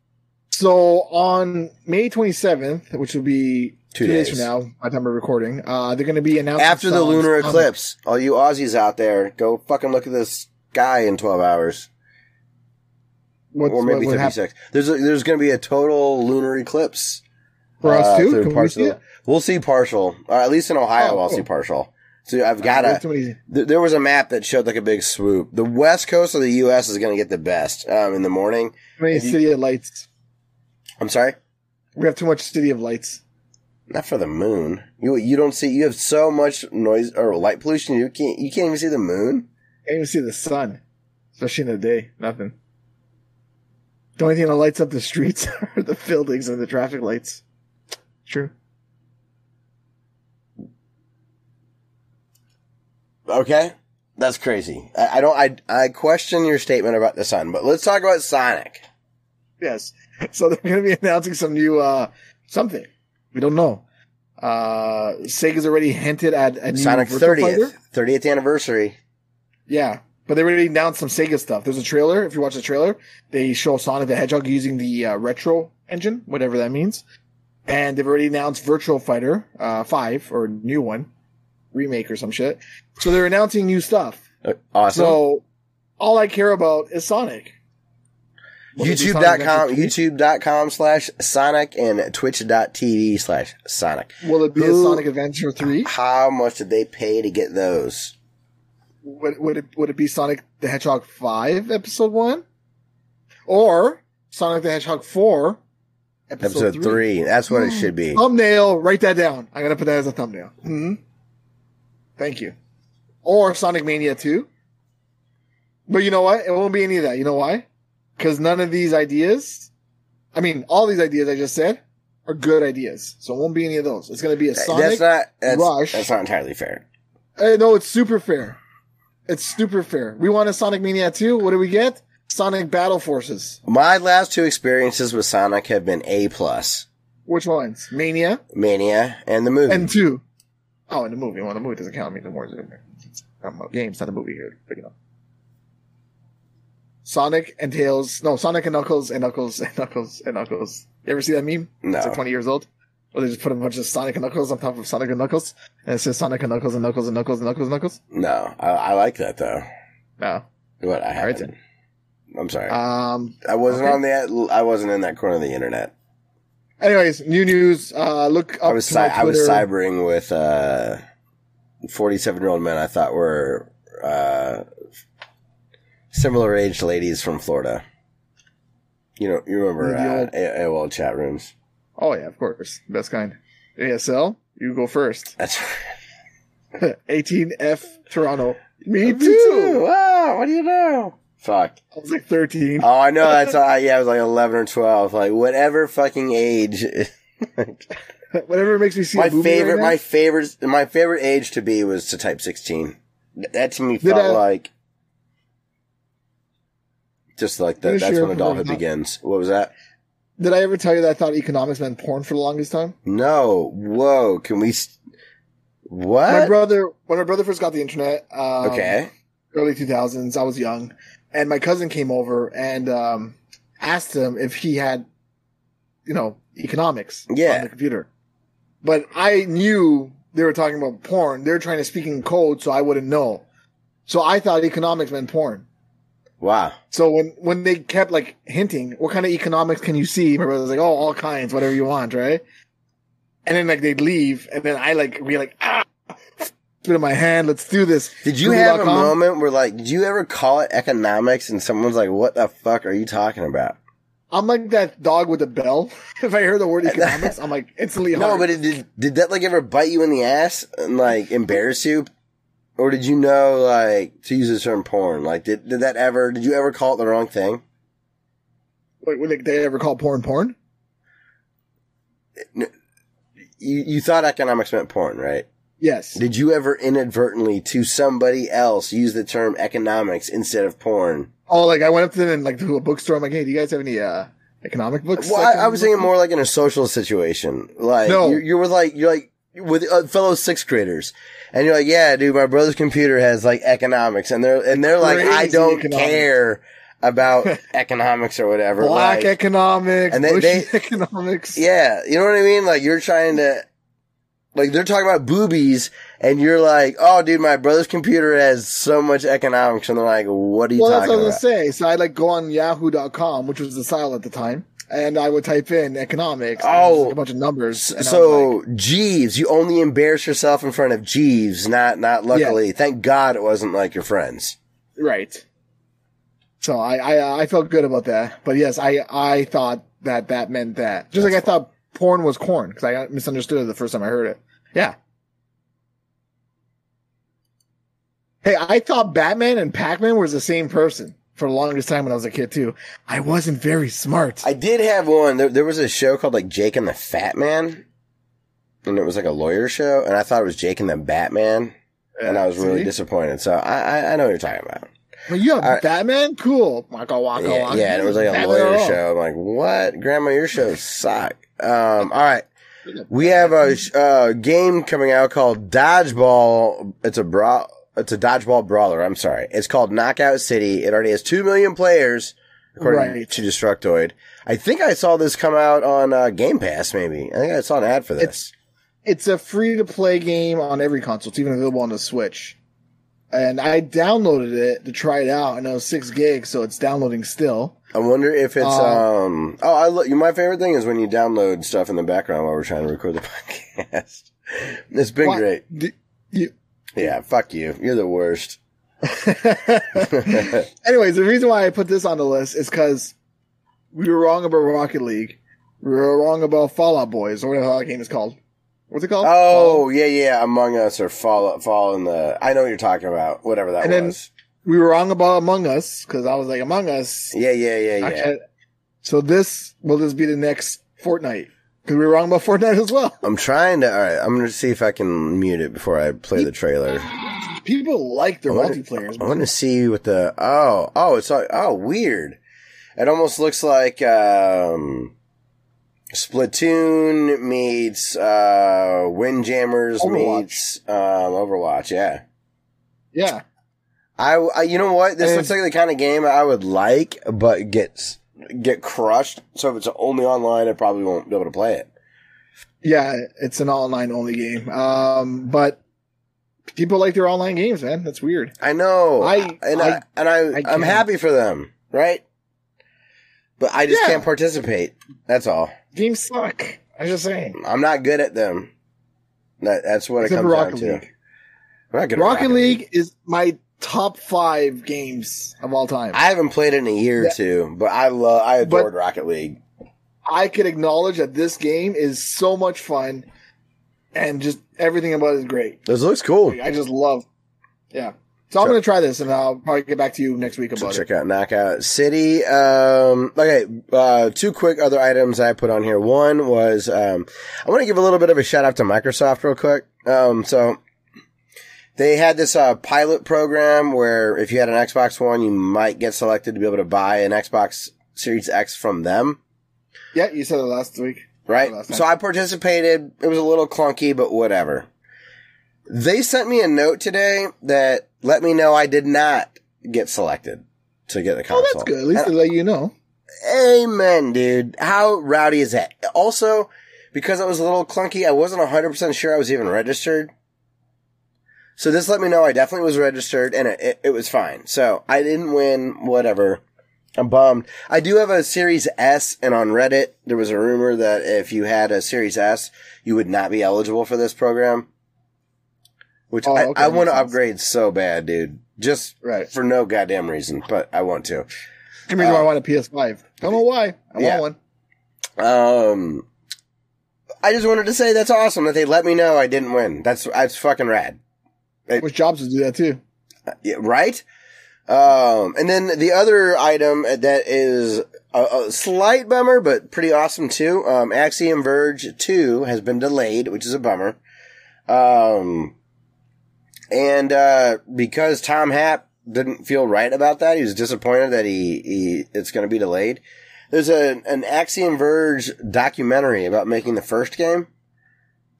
So on May 27th, which will be Two two, days. days. from now, by the time we're recording, uh, they're going to be announcing After the lunar eclipse, all you Aussies out there, go fucking look at this sky in twelve hours. What's, or maybe what, what happened 36. There's a, there's going to be a total lunar eclipse for us uh, too? Can we see it? We'll see partial. Uh, at least in Ohio, Oh, I'll cool. see partial. So I've got a. Th- there was a map that showed like a big swoop. The west coast of the U.S. is going to get the best um, in the morning. too many you- city of lights. I'm sorry, We have too much city of lights. not for the moon. You you don't see. You have so much noise or light pollution. You can't you can't even see the moon. Can't even see the sun, especially in the day. Nothing. The only thing that lights up the streets are the buildings and the traffic lights. True. Okay, that's crazy. I, I don't. I I question your statement about the sun, but let's talk about Sonic. Yes. So they're going to be announcing some new uh something. We don't know. Uh Sega's already hinted at a new Sonic Virtua thirtieth Fighter. thirtieth anniversary. Yeah. But they already announced some Sega stuff. There's a trailer. If you watch the trailer, they show Sonic the Hedgehog using the uh, retro engine, whatever that means. And they've already announced Virtual Fighter uh, 5 or new one, remake or some shit. So they're announcing new stuff. Uh, Awesome. So all I care about is Sonic. Will it be Sonic YouTube.com, 3? YouTube.com slash Sonic and Twitch.tv slash Sonic. Will it be a Sonic Adventure 3? How much did they pay to get those? Would, would it would it be Sonic the Hedgehog 5 episode 1? Or Sonic the Hedgehog 4 episode, Episode three. That's what it should be. Thumbnail, write that down. I'm gonna put that as a thumbnail. hmm Thank you. Or Sonic Mania 2. But you know what? It won't be any of that. You know why? Because none of these ideas, I mean, all these ideas I just said are good ideas. So it won't be any of those. It's gonna be a Sonic. That's not, that's, Rush. that's not entirely fair. Uh, no, it's super fair. It's super fair. We want a Sonic Mania 2. What do we get? Sonic Battle Forces. My last two experiences with Sonic have been A plus. Which ones? Mania Mania and the movie. and 2. Oh, in the movie. Well, the movie doesn't count. I mean, the more is in there. It's not a game. It's not a movie here. But, you know. Sonic and Tails. No, Sonic and Knuckles and Knuckles and Knuckles and Knuckles. You ever see that meme? No. It's like 20 years old. Or they just put a bunch of Sonic and Knuckles on top of Sonic and Knuckles, and it says Sonic and Knuckles and Knuckles and Knuckles and Knuckles and Knuckles. No, I, I like that though. No. What I haven't. I'm sorry. Um. I wasn't okay. on the. I wasn't in that corner of the internet. Anyways, new news. Uh, look up I was to cy- my I was cybering with uh, 47 year old men I thought were uh, similar aged ladies from Florida. You know, you remember uh, AOL chat rooms? Oh yeah, of course, best kind. ASL, you go first. That's 18F Toronto. Me Me too. Wow, what do you know? Fuck. I was like 13. Oh, I know that's uh, yeah. I was like 11 or 12. Like whatever fucking age. Whatever makes me see my a movie favorite, right my favorite, my favorite age to be was to type 16. That to me felt I- like just like that. That's when adulthood begins. What was that? Did I ever tell you that I thought economics meant porn for the longest time? No. Whoa. Can we? s what? My brother, when my brother first got the internet, um, okay. early 2000s, I was young, and my cousin came over and um, asked him if he had, you know, economics Yeah. on the computer. But I knew they were talking about porn. They were trying to speak in code, so I wouldn't know. So I thought economics meant porn. Wow. So when when they kept like hinting, what kind of economics can you see? My brother was like, oh, all kinds, whatever you want, right? And then like they'd leave, and then I like be like, ah, spit in my hand, let's do this. Did you have a Google.com. moment where like, did you ever call it economics and someone's like, "What the fuck are you talking about?" I'm like that dog with the bell. if I hear the word economics, I'm like instantly No, hard. but it, did did that like ever bite you in the ass and like embarrass you, or did you know like to use the term porn? Like, did did that ever? Did you ever call it the wrong thing? Wait, like, they ever call porn porn? You you thought economics meant porn, right? Yes. Did you ever inadvertently to somebody else use the term economics instead of porn? oh, like I went up to them and like to a bookstore. I'm like, hey, do you guys have any uh economic books? Well, I, I was thinking more like in a social situation. Like No. you're, you're with like you're like with uh, fellow sixth graders, and you're like, yeah, dude, my brother's computer has like economics, and they're and they're like, I don't economics. care about economics or whatever. Black like, economics, And they- they- economics. yeah, you know what I mean? Like you're trying to. Like they're talking about boobies, and you're like, "Oh, dude, my brother's computer has so much economics," and they're like, "What are you Well, that's what I was gonna say. So I'd like go on Yahoo.com, which was the style at the time, and I would type in economics. and it was, Oh. like, a bunch of numbers. I So Jeeves, you only embarrass yourself in front of Jeeves, not not luckily. Thank God it wasn't like your friends. right. So I, I uh, I felt good about that, but yes, I I thought that that meant that. Just like I thought porn was corn because I misunderstood it the first time I heard it. Yeah. Hey, I thought Batman and Pac-Man was the same person for the longest time when I was a kid too. I wasn't very smart. I did have one. There, there was a show called like Jake and the Fat Man, and it was like a lawyer show, and I thought it was Jake and the Batman, and I was really disappointed. So I, I I know what you're talking about. Well, you have. Batman? Cool. Waka waka Yeah, waka. yeah, and it was like a Batman lawyer show. I'm like, what, Grandma? Your shows suck. Um, all right. We have a uh, game coming out called Dodgeball. It's a bra. It's a dodgeball brawler. I'm sorry. It's called Knockout City. It already has two million players, according Right. to Destructoid. I think I saw this come out on uh, Game Pass. Maybe I think I saw an ad for this. It's a free to play game on every console. It's even available on the Switch. And I downloaded it to try it out, and it was six gigs, so it's downloading still. I wonder if it's Uh, um. Oh, I look. My favorite thing is when you download stuff in the background while we're trying to record the podcast. It's been Why- great. D- you- Yeah, fuck you. You're the worst. Anyways, the reason why I put this on the list is because we were wrong about Rocket League. We were wrong about Fallout Boys, or whatever that game is called. What's it called? Oh yeah, yeah. Among Us or fall fall in the. I know what you're talking about. Whatever that And then- was. We were wrong about Among Us, because I was like, Among Us. Yeah, yeah, yeah, yeah. So this will this be the next Fortnite. Because we were wrong about Fortnite as well. I'm trying to. All right, I'm gonna see if I can mute it before I play the trailer. People like their I wanna- multiplayers. I want to see what the. Oh, oh, it's like oh weird. It almost looks like um, Splatoon meets uh, Windjammers Overwatch. meets um, Overwatch. Yeah. yeah. I, I- you know what? This And- looks like the kind of game I would like, but gets get crushed. So if it's only online, I probably won't be able to play it. Yeah, it's an online only game. Um, but people like their online games, man. That's weird. I know. I- and I- I, and I, I I'm happy for them, right? But I just Yeah. can't participate. That's all. Games suck. I'm just saying. I'm not good at them. That, that's what Except it comes down Rocket to. League. I'm not good at Rocket League is my top five games of all time. I haven't played it in a year or Yeah. two, but I love, I But- adored Rocket League. I could acknowledge that this game is so much fun, and just everything about it is great. This looks cool. I just love. Yeah. So I'm Sure. going to try this, and I'll probably get back to you next week So about it. check out Knockout City. Um, okay, uh, two quick other items I put on here. One was um, I want to give a little bit of a shout out to Microsoft real quick. Um, so they had this uh, pilot program where if you had an Xbox One, you might get selected to be able to buy an Xbox Series X from them. Yeah, you said it last week. Right. Last. So I participated. It was a little clunky, but whatever. They sent me a note today that let me know I did not get selected to get the Oh, console. that's good. At least And- they let you know. Amen, dude. How rowdy is that? Also, because it was a little clunky, I wasn't 100% sure I was even registered. So this let me know I definitely was registered and it, it, it was fine. So I didn't win, whatever. I'm bummed. I do have a Series S and on Reddit, there was a rumor that if you had a Series S, you would not be eligible for this program. Which Oh, I, okay, I that want to upgrade so bad, dude. Just Right. for no goddamn reason, but I want to. Give me why I want a PS5. Don't know why. I yeah. want one. Um, I just wanted to say that's awesome that they let me know I didn't win. That's that's fucking rad, Which jobs would do that too? yeah, right? Um, and then the other item that is a, a slight bummer, but pretty awesome too. Um, Axiom Verge Two has been delayed, which is a bummer. Um, and uh, because Tom Happ didn't feel right about that, he was disappointed that he, he it's going to be delayed. There's a an Axiom Verge documentary about making the first game.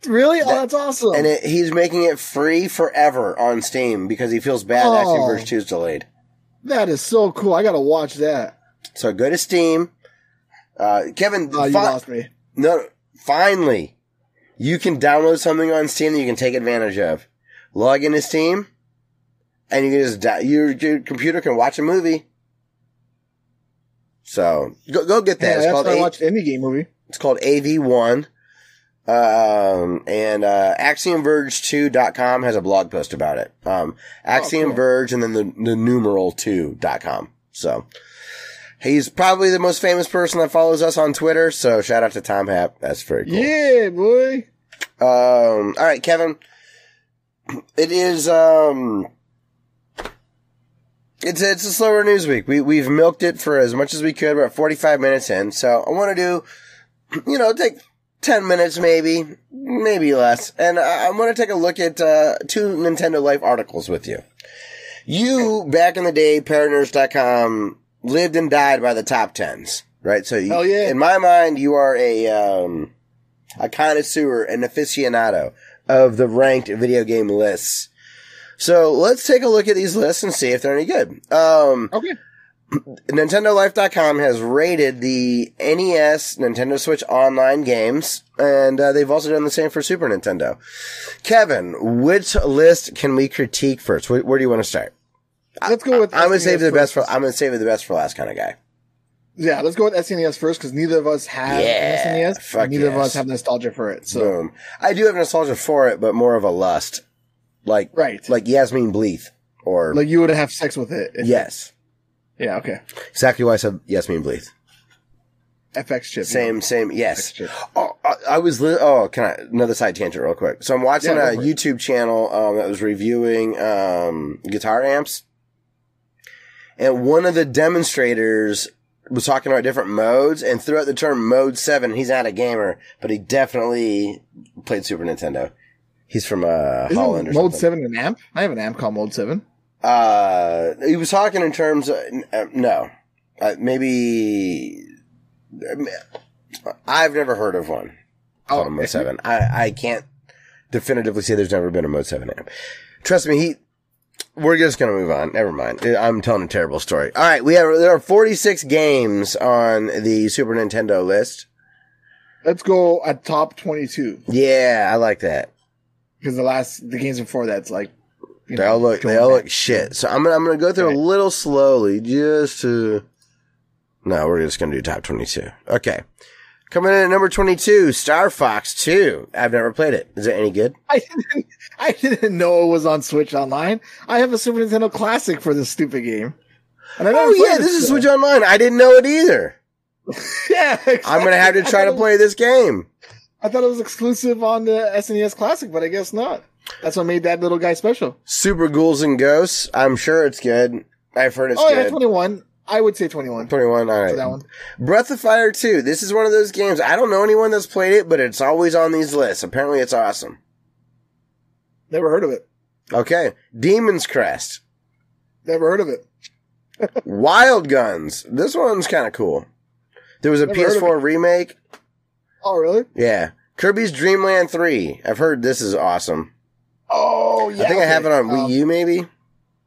Really? Oh, that's awesome. And it, he's making it free forever on Steam because he feels bad that Axiom Oh. Verge 2 is delayed. that is so cool. I got to watch that. So go to Steam. Uh, Kevin, Oh, you fi- lost me. no, finally, you can download something on Steam that you can take advantage of. Log into Steam, and you can just, da- your, your computer can watch a movie. So go, go get that. Yeah, it's, called I A- watched any game movie. it's called AV1. Um, and, uh, AxiomVerge2.com has a blog post about it. Um, Axiom Oh, cool. Verge and then the, the numeral 2.com. So he's probably the most famous person that follows us on Twitter. So shout out to Tom Happ. That's very cool. Yeah, boy. Um, all right, Kevin. It is, um, it's it's a slower news week. We we've milked it for as much as we could. We're at forty five minutes in, so I want to do, you know, take ten minutes maybe, maybe less, and I'm going to take a look at uh, two Nintendo Life articles with you. You back in the day, Paranurse.com lived and died by the top tens, right? So, you, yeah. in my mind, you are a um, a connoisseur, an aficionado of the ranked video game lists. So let's take a look at these lists and see if they're any good. Um, Okay. NintendoLife.com has rated the NES, Nintendo Switch Online games, and uh, they've also done the same for Super Nintendo. Kevin, which list can we critique first? Where, where do you want to start? Let's go with. I'm gonna save the best for. I'm gonna save the best for last kind of guy. Yeah, let's go with SNES first because neither of us have Yeah, SNES. neither of us have nostalgia for it. So Boom. I do have nostalgia for it, but more of a lust, like right, like Yasmine Bleeth, or like you would have sex with it. yes, Yeah. Okay. exactly why I said yes, Yasmine Bleeth. FX chip. Same, same. Yes. Oh, I, I was. Li- oh, can I another side tangent real quick? So I'm watching Yeah, a. YouTube channel um, that was reviewing um, guitar amps, and one of the demonstrators was talking about different modes and threw out the term mode seven. He's not a gamer, but he definitely played Super Nintendo. He's from uh, Isn't Holland Mode something. Seven an amp? I have an amp called Mode Seven. Uh, he was talking in terms of, uh, no, uh, maybe, I've never heard of one called a Mode Oh, 7. I, I can't definitively say there's never been a Mode 7 amp. Trust me, he, we're just gonna move on. Never mind. I'm telling a terrible story. Alright, we have, there are 46 games on the Super Nintendo list. Let's go at top twenty-two Yeah, I like that. because the last the games before that's like They all look they all look shit. So I'm gonna I'm gonna go through a little slowly just to. No, we're just gonna do top 22. Okay. Coming in at number 22, Star Fox 2. I've never played it. Is it any good? I didn't I didn't know it was on Switch Online. I have a Super Nintendo Classic for this stupid game. And I never Oh yeah, this is. Switch Online. I didn't know it either. yeah, I'm gonna have to try to play this game. I thought it was exclusive on the SNES Classic, but I guess not. That's what made that little guy special. Super Ghouls and Ghosts. I'm sure it's good. I've heard it's oh yeah, 21. I would say 21 21. All right. that one. Breath of Fire 2. This is one of those games. I don't know anyone that's played it, but it's always on these lists. Apparently, it's awesome. Never heard of it. Okay. Demon's Crest. Never heard of it. Wild Guns. This one's kind of cool. There was a Never PS4 remake. Oh really? Yeah. Kirby's Dream Land 3. I've heard this is awesome. Oh yeah. I think I have it on Wii Um, U, maybe.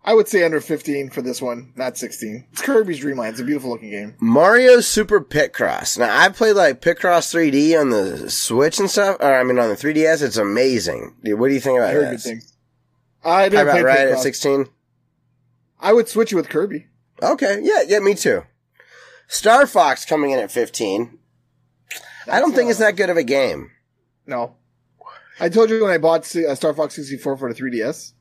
I would say under 15 for this one, not 16. It's Kirby's Dream Land. It's a beautiful looking game. Mario Super Picross. Now, I played like Picross 3D on the Switch and stuff. Or, I mean, on the 3DS. It's amazing. Dude, what do you think about this? things. I didn't play right at 16? I would switch it with Kirby. Okay. Yeah, yeah, me too. Star Fox coming in at 15. I don't think uh, it's that good of a game. No. I told you when I bought uh, Star Fox 64 for the 3DS.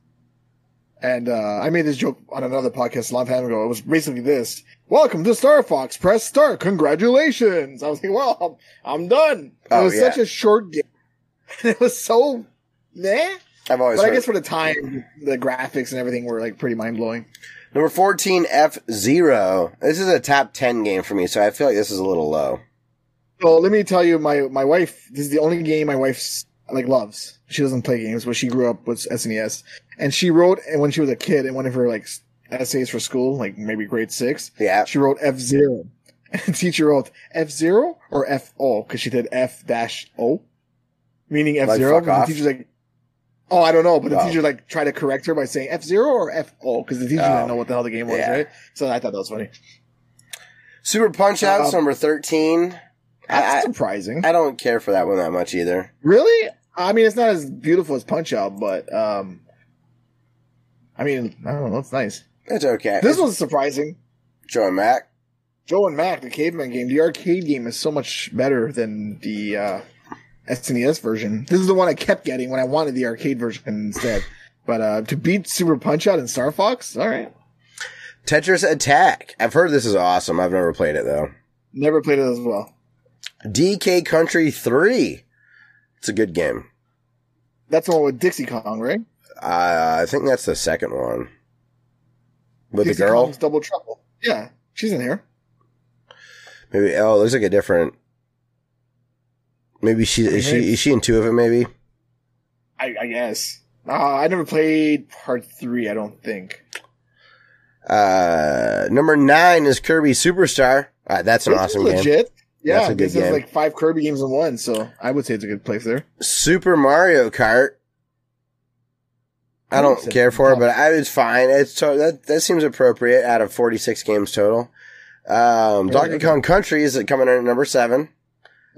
And uh, I made this joke on another podcast a long time ago. It was basically this. Welcome to Star Fox. Press start. Congratulations. I was like, well, I'm, I'm done. Oh, it was yeah. such a short game. It was so meh. I've always But I guess for the time, the graphics and everything were like pretty mind blowing. Number 14, F Zero. This is a top 10 game for me, so I feel like this is a little low. Well, let me tell you, my my wife. This is the only game my wife like loves. She doesn't play games, but she grew up with SNES, and she wrote. And when she was a kid, in one of her like essays for school, like maybe grade six, Yeah. she wrote F zero, and teacher wrote F zero or F O because she did F dash O, meaning F zero. off? The teacher's like, oh, I don't know, but the Oh. teacher like tried to correct her by saying F zero or F O because the teacher Oh. didn't know what the hell the game was, Yeah. right? So I thought that was funny. Super Punch Out's Um, number 13. That's I, surprising. I, I don't care for that one that much either. Really? I mean, it's not as beautiful as Punch Out, but um, I mean, I don't know. It's nice. It's okay. This one's surprising. Joe and Mac. Joe and Mac, the caveman game, the arcade game is so much better than the uh, SNES version. This is the one I kept getting when I wanted the arcade version instead. But uh, to beat Super Punch Out and Star Fox, all right. Tetris Attack. I've heard this is awesome. I've never played it though. Never played it as well. DK Country 3. It's a good game. That's the one with Dixie Kong, right? Uh, I think that's the second one. With Dixie the girl? Kong's Double Trouble. Yeah, she's in here. Maybe, oh, looks like a different. Maybe she, is she, is she in two of them, maybe? I, I guess. Uh, I never played part three. I don't think. Uh, number nine is Kirby Superstar. Uh, that's an This awesome game. legit. Yeah, That's a good this is game. like five Kirby games in one, so I would say it's a good place there. Super Mario Kart. I I don't care for it, but I, it's fine. It's to, that that seems appropriate out of forty six games total. Um, Donkey. Kong Country is coming in at number seven.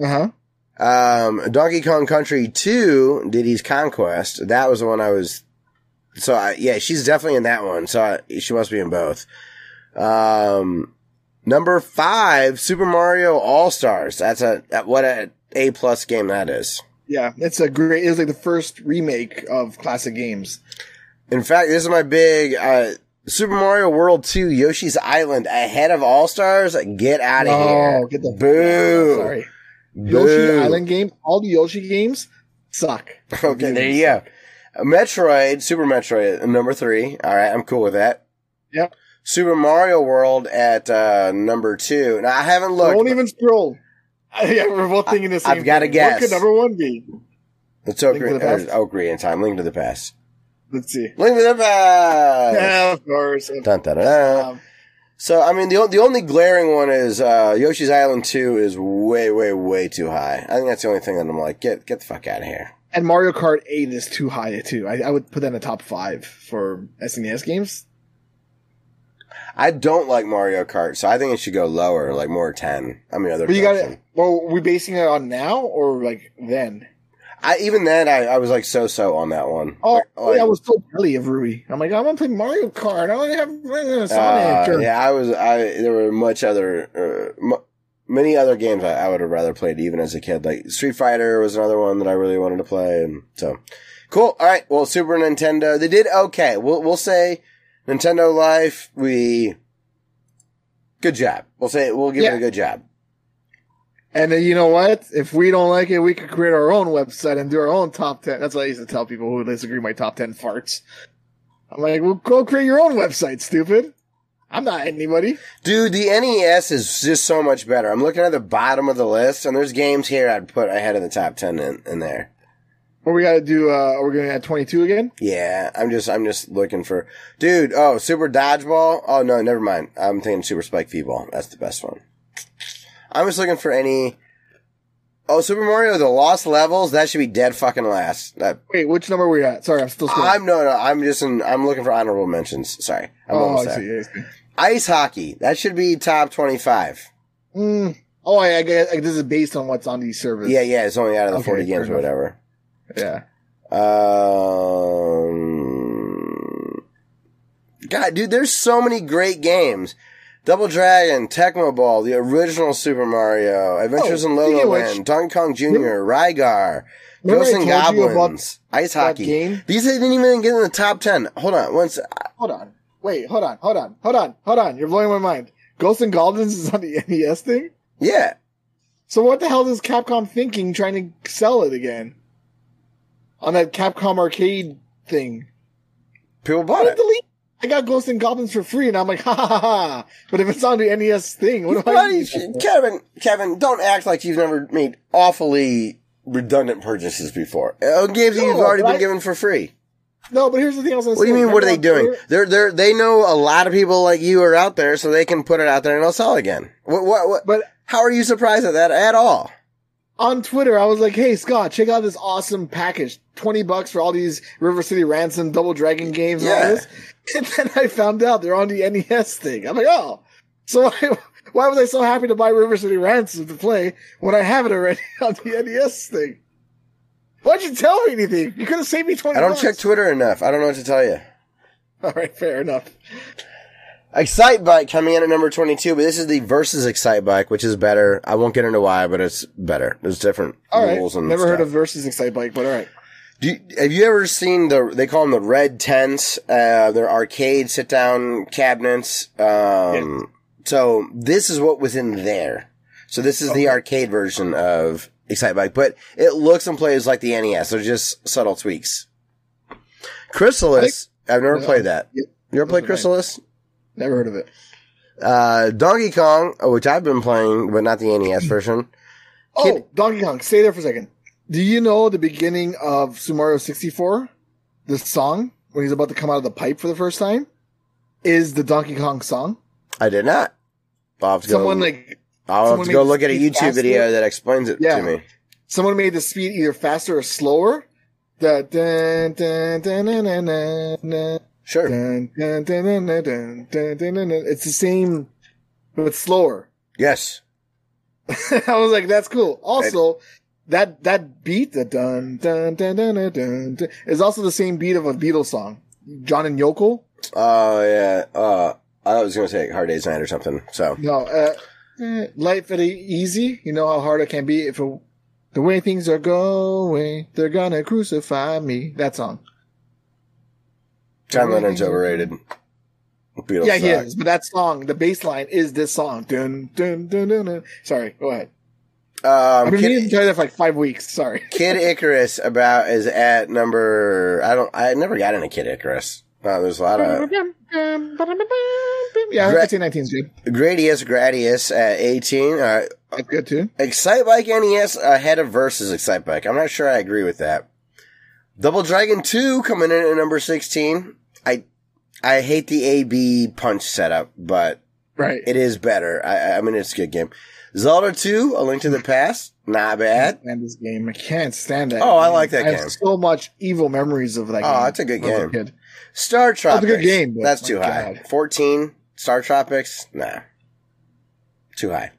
Uh huh. Um, Donkey Kong Country Two, Diddy's Kong Quest. That was the one I was. So I, yeah, she's definitely in that one. So I, she must be in both. Um, number five, Super Mario All Stars. That's a what a A plus game that is. Yeah, it's a great. It was like the first remake of classic games. In fact, this is my big uh, Super Mario World 2 Yoshi's Island ahead of All Stars. Get out of here. get the Boo. Sorry, Boo. Yoshi Island game. All the Yoshi games suck. Okay, there you go. Metroid, Super Metroid, number three. All right, I'm cool with that. Yep. Super Mario World at uh, number two. Now I haven't looked. Don't even scroll. yeah, we're both thinking the same. I've gotta guess. What could number one be? It's Link to Ocarina, the Past? uh, Ocarina in time. Link to the past. Let's see. Link to the past. Yeah, of course. Dun, dun, dun, dun. Um, So I mean, the the only glaring one is uh, Yoshi's Island Two is way, way, way too high. I think that's the only thing that I'm like, get get the fuck out of here. and Mario Kart 8 is too high too. I, I would put that in the top five for SNES games. I don't like Mario Kart, so I think it should go lower, like more ten. I mean, other. But you got it. Well, we basing it on now or like then? I even then I, I was like so so on that one. Oh, Like- like- I was so belly of Ruby. I'm like, I want to play Mario Kart. I want to have uh, Uh, Sonic. or- yeah, I was. I there were much other, uh, m- many other games I, I would have rather played even as a kid. Like Street Fighter was another one that I really wanted to play, and so cool. All right, well, Super Nintendo, they did okay. We'll we'll say Nintendo Life, we good job. We'll say we'll give Yeah. it a good job. And then you know what? If we don't like it, we could create our own website and do our own top ten. That's what I used to tell people who disagree with my top ten farts. I'm like, well, go create your own website, stupid. I'm not anybody. Dude, the NES is just so much better. I'm looking at the bottom of the list, and there's games here I'd put ahead of the top ten in, in there. What we got to do? Uh, are we to add 22 again? Yeah, I'm just I'm just looking for dude. Oh, Super Dodgeball. Oh no, never mind. I'm thinking Super Spike V-Ball. That's the best one. I'm just looking for any. Oh, Super Mario: The Lost Levels. That should be dead fucking last. That Wait, which number are we at? Sorry, I'm still. scrolling. I'm no no. I'm just in. I'm looking for honorable mentions. Sorry, I'm oh, almost I there. I see. Ice hockey. That should be top 25. Mm. Oh, I, I guess I, this is based on what's on these servers. Yeah, yeah. It's only out of the Okay, 40 games or whatever. Yeah. Um, God, dude, there's so many great games. Double Dragon, Tecmo Bowl, the original Super Mario, Adventures Oh, in Lolo which- Donkey Kong Jr., Rygar, Ghosts and told you about Goblins, Ice Hockey. game? These didn't even get in the top 10. Hold on, once. Hold on. Wait, hold on, hold on, hold on, hold on. You're blowing my mind. Ghosts and Goblins is on the NES thing? Yeah. So what the hell is Capcom thinking trying to sell it again? On that Capcom arcade thing. People bought I it. delete. I got Ghosts and Goblins for free, and I'm like, ha ha ha. ha. But if it's on the NES thing, what do I Why do? do you- Kevin, Kevin, don't act like you've never made awfully redundant purchases before. Uh, games that you've already been right? given for free. No, but here's the thing I was gonna What do you mean? What are they doing? They're they're they know a lot of people like you are out there, so they can put it out there and it'll sell again. What what? what But how are you surprised at that at all? On Twitter, I was like, "Hey Scott, check out this awesome package. Twenty bucks for all these River City Ransom Double Dragon games and all Yeah. this." And then I found out they're on the NES thing. I'm like, "Oh, so why, why was I so happy to buy River City Ransom to play when I have it already on the NES thing? Why'd you tell me anything? You could have saved me twenty. I don't bucks. check Twitter enough. I don't know what to tell you. All right, fair enough. Excite Bike coming in at number twenty two, but this is the versus Excite Bike, which is better. I won't get into why, but it's better. There's different All right, rules and never heard of Versus Excite Bike, but all right. Do you, have you ever seen the? They call them the red tents. Uh, they're arcade sit down cabinets. Um, So this is what was in there. So this is the arcade version of Excite Bike, but it looks and plays like the NES. They're just subtle tweaks. Crystalis. I've never No. played that. Yeah. You ever played Crystalis? Never heard of it. Uh, Donkey Kong, which I've been playing, but not the NES version. Oh, Kid- Donkey Kong. Stay there for a second. Do you know the beginning of Super Mario 64? The song when he's about to come out of the pipe for the first time is the Donkey Kong song. I did not. I'll Someone go, like I'll have to go look at a YouTube video that explains it Yeah. to me. someone made the speed either faster or slower. The dun, dun, Sure. Dun, dun, dun, it's the same, but slower. Yes. I was like, that's cool. Also, and- that that beat, the dun dun dun dun dun, dun is also the same beat of a Beatles song, John and Yoko. Oh yeah. Uh, I was gonna say Hard Day's Night or something. So no, uh, life at easy. You know how hard it can be if it, the way things are going, they're gonna crucify me. That song. John Lennon's overrated. Beatles yeah, he suck. is. But that song, the bass line is this song. Dun dun dun dun. dun. Sorry, go ahead. Um, I've been meaning to tell you that for like five weeks. Sorry. Kid Icarus about is at number. I don't. I never got into Kid Icarus. Uh, there's a lot of Yeah, Gra- I'd say 19 good. Gradius Gradius at 18. Uh, That's good too. Excite Bike NES ahead of versus Excite Bike. I'm not sure I agree with that. Double Dragon 2 coming in at number 16. I I hate the AB punch setup, but Right. it is better. I, I mean, it's a good game. Zelda 2, A Link to the Past, not bad. stand this game. I can't stand that. Oh, I like that I game. have so much evil memories of that Oh, game. it's a good I game. kid. Star Tropics. good game, but That's too high. God. 14. Star Tropics, nah, too high.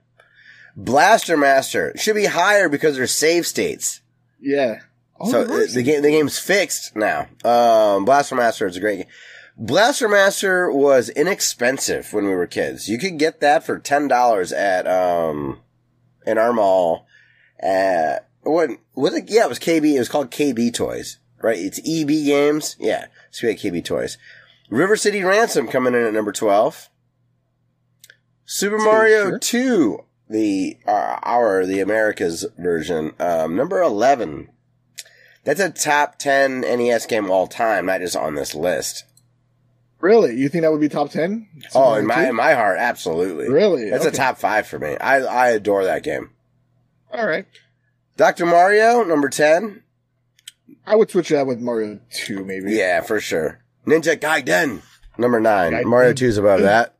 Blaster Master should be higher because they're save states. Yeah. Oh, so they the, the game the game's fixed now. Um, Blaster Master is a great game. Blaster Master was inexpensive when we were kids. You could get that for ten dollars at um in our mall. At what was it? Yeah, it was KB. It was called KB Toys, right? It's EB Games. Yeah, so we had KB Toys. River City Ransom coming in at number twelve. Super Mario sure. Two, the uh, our the Americas version, um, number eleven. That's a top ten NES game of all time, not just on this list. Really? You think that would be top 10? Oh, in my in my heart, absolutely. Really? That's a top five for me. I I adore that game. All right. Doctor Mario, number ten. I would switch that with Mario 2, maybe. Yeah, for sure. Ninja Gaiden, number nine. Gaiden. Mario Two's above that.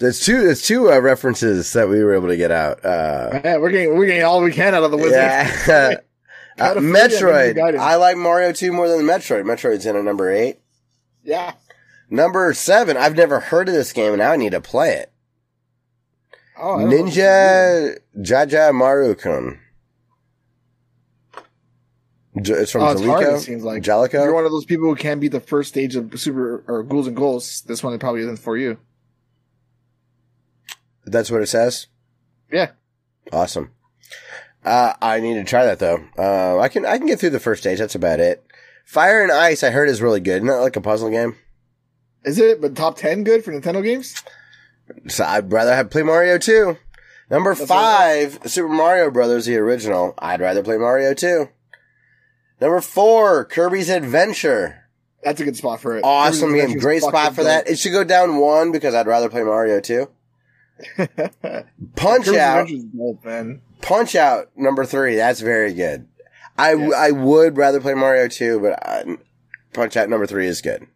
There's two. There's two uh, references that we were able to get out. Uh, Yeah, we're getting we're getting all we can out of the wizard. yeah. Uh, Gotta feel ya, Ninja Metroid. I like Mario 2 more than Metroid. Metroid's in at number 8. Yeah. Number 7. I've never heard of this game and now I need to play it. Oh, I don't know. Ninja Jaja Maru-kun. J- It's from Oh, it's hard, it seems like. If Jaleco? you're one of those people who can't beat the first stage of Super or Ghouls and Ghosts, this one probably isn't for you. That's what it says? Yeah. Awesome. Uh, I need to try that though. Uh, I can, I can get through the first stage. That's about it. Fire and Ice, I heard is really good. Isn't that like a puzzle game? Is it? But top 10 good for Nintendo games? So I'd rather have play Mario 2. Number That's five, Super Mario Brothers, the original. I'd rather play Mario 2. Number four, Kirby's Adventure. That's a good spot for it. Awesome Kirby's game. Adventure's Great spot for that. It should go down one because I'd rather play Mario 2. Punch Kirby's Out. Dope, man. Punch Out, number three. That's very good. I, Yes. I would rather play Mario 2, but uh, Punch Out number three is good.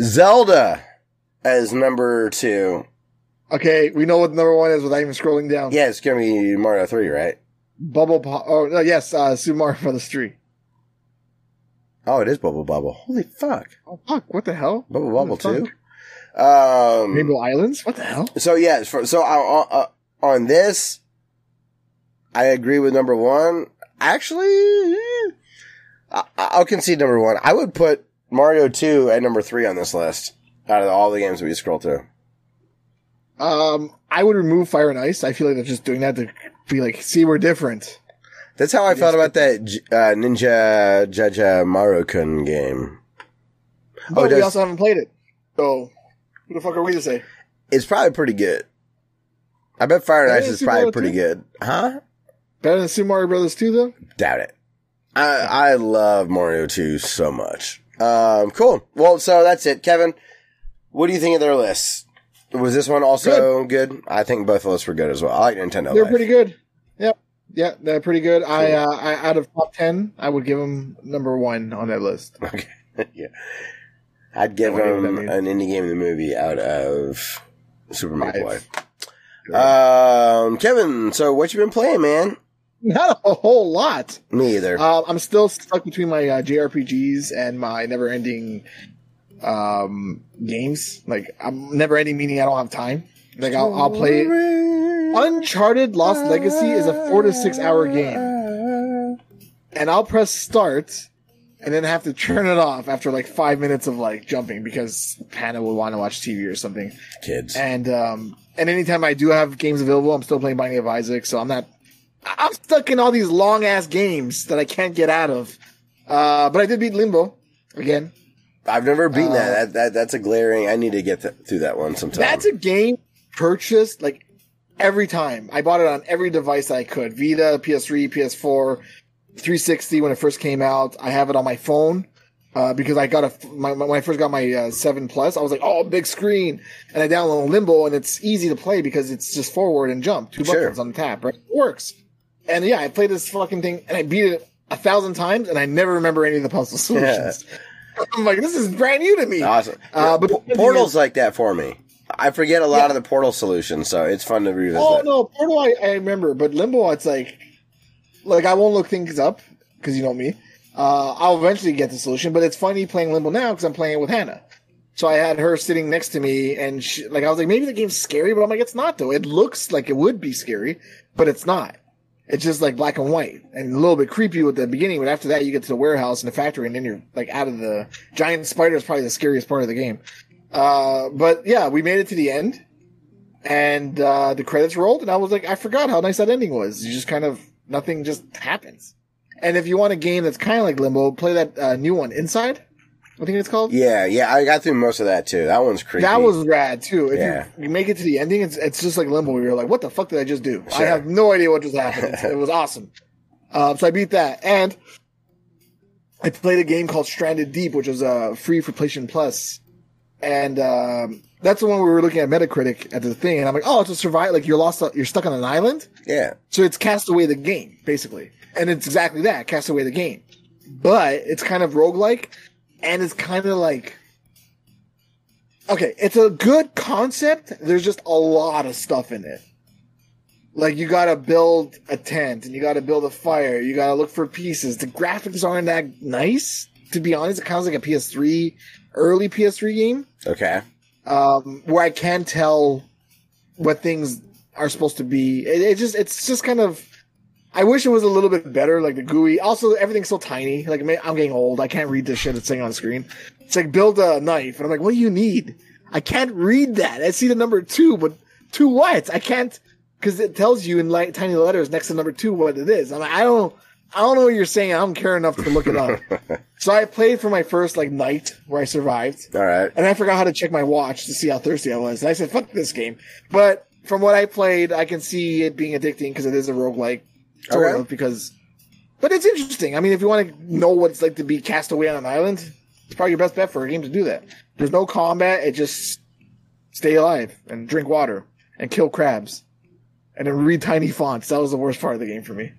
Zelda as number two. Okay, we know what number one is without even scrolling down. Yeah, it's to be Mario 3, right? Bubble Pop. Oh, no, yes, uh, Super Mario Brothers 3. Oh, it is Bubble Bobble. Holy fuck. Oh, fuck. What the hell? Bubble Bobble too. Um, Rainbow Islands? What the hell? so yeah, for, so uh, uh, on this, I agree with number one. Actually, eh, I, I'll concede number one. I would put Mario two at number three on this list out of all the games we scroll through. Um, I would remove Fire and Ice. I feel like they're just doing that to be like, see, we're different. That's how I felt about that uh, Ninja Jaja Marukun game. Oh but we does- also haven't played it. So, who the fuck are we to say? It's probably pretty good. I bet Fire and Ice is probably pretty 2? good. Huh? Better than Super Mario Brothers 2, though? Doubt it. I I love Mario 2 so much. Um, cool. Well, so that's it. Kevin, what do you think of their lists? Was this one also good? I think both of us were good as well. I like Nintendo. They're Life. pretty good. Yep. Yeah, they're pretty good. I, uh, I, out of top 10, I would give them number one on that list. Okay. yeah. I'd give I don't know them an indie game of the movie out of Super. Five. Um, Kevin, so what you been playing, man? Not a whole lot. Me either. Uh, I'm still stuck between my uh, JRPGs and my never-ending um, games. Like I'm never-ending, meaning I don't have time. Like I'll, I'll play. Uncharted Lost Legacy is a four to six hour game, and I'll press start, and then have to turn it off after like five minutes of like jumping because Hannah will want to watch TV or something. Kids. And um, and anytime I do have games available, I'm still playing Binding of Isaac, so I'm not. I'm stuck in all these long ass games that I can't get out of. Uh, but I did beat Limbo again. I've never beaten Uh, that. that. That that's a glaring. I need to get th- through that one sometime. That's a game purchased like every time. I bought it on every device I could: Vita, PS3, PS4, 360 when it first came out. I have it on my phone. Uh, because I got a, my, my- when I first got my uh, 7 Plus, I was like, oh, big screen. And I downloaded Limbo and it's easy to play because it's just forward and jump. Two Sure. buttons on the tab, right? It works. And yeah, I played this fucking thing and I beat it a thousand times and I never remember any of the puzzle solutions. I'm like, this is brand new to me. awesome. Uh, but P- Portal's like that for me. I forget a lot of the Portal solutions, so it's fun to revisit. Oh no, Portal I, I remember, but Limbo it's like, like I won't look things up because you know me. Uh, I'll eventually get the solution, but it's funny playing Limbo now because I'm playing it with Hannah. So I had her sitting next to me, and she, like I was like, maybe the game's scary, but I'm like, it's not though. It looks like it would be scary, but it's not. It's just like black and white and a little bit creepy with the beginning, but after that you get to the warehouse and the factory, and then you're like out of the giant spider is probably the scariest part of the game. Uh, but yeah, we made it to the end, and uh, the credits rolled, and I was like, I forgot how nice that ending was. You just kind of nothing just happens. And if you want a game that's kind of like Limbo, play that uh, new one, Inside. I think it's called. Yeah, yeah, I got through most of that too. That one's creepy. That was rad too. If Yeah. you, you make it to the ending, it's it's just like Limbo. Where you're like, what the fuck did I just do? I have no idea what just happened. it was awesome. Um, so I beat that, and I played a game called Stranded Deep, which was uh, free for PlayStation Plus, and um, that's the one we were looking at Metacritic at the thing, and I'm like, oh, it's a survive. Like you're lost, you're stuck on an island. yeah. So it's cast away the game, basically. And it's exactly that, cast away the game. But it's kind of roguelike, and it's kind of like Okay, it's a good concept. There's just a lot of stuff in it. Like you gotta build a tent and you gotta build a fire, you gotta look for pieces. The graphics aren't that nice, to be honest. It kind of like a PS3, early PS3 game Okay. um, where I can tell what things are supposed to be. It, it just it's just kind of. I wish it was a little bit better, like the GUI. Also, everything's so tiny. Like I'm getting old. I can't read this shit that's saying on the screen. It's like build a knife, and I'm like, what do you need? I can't read that. I see the number two, but two what? I can't because it tells you in like tiny letters next to number two what it is. I'm like, I don't. I don't know what you're saying. I don't care enough to look it up. so I played for my first like night where I survived. All right. And I forgot how to check my watch to see how thirsty I was. And I said, fuck this game. But from what I played, I can see it being addicting because it is a roguelike. Okay. of, because, but it's interesting. I mean, if you want to know what it's like to be cast away on an island, it's probably your best bet for a game to do that. There's no combat. It just stay alive and drink water and kill crabs and then read tiny fonts. That was the worst part of the game for me.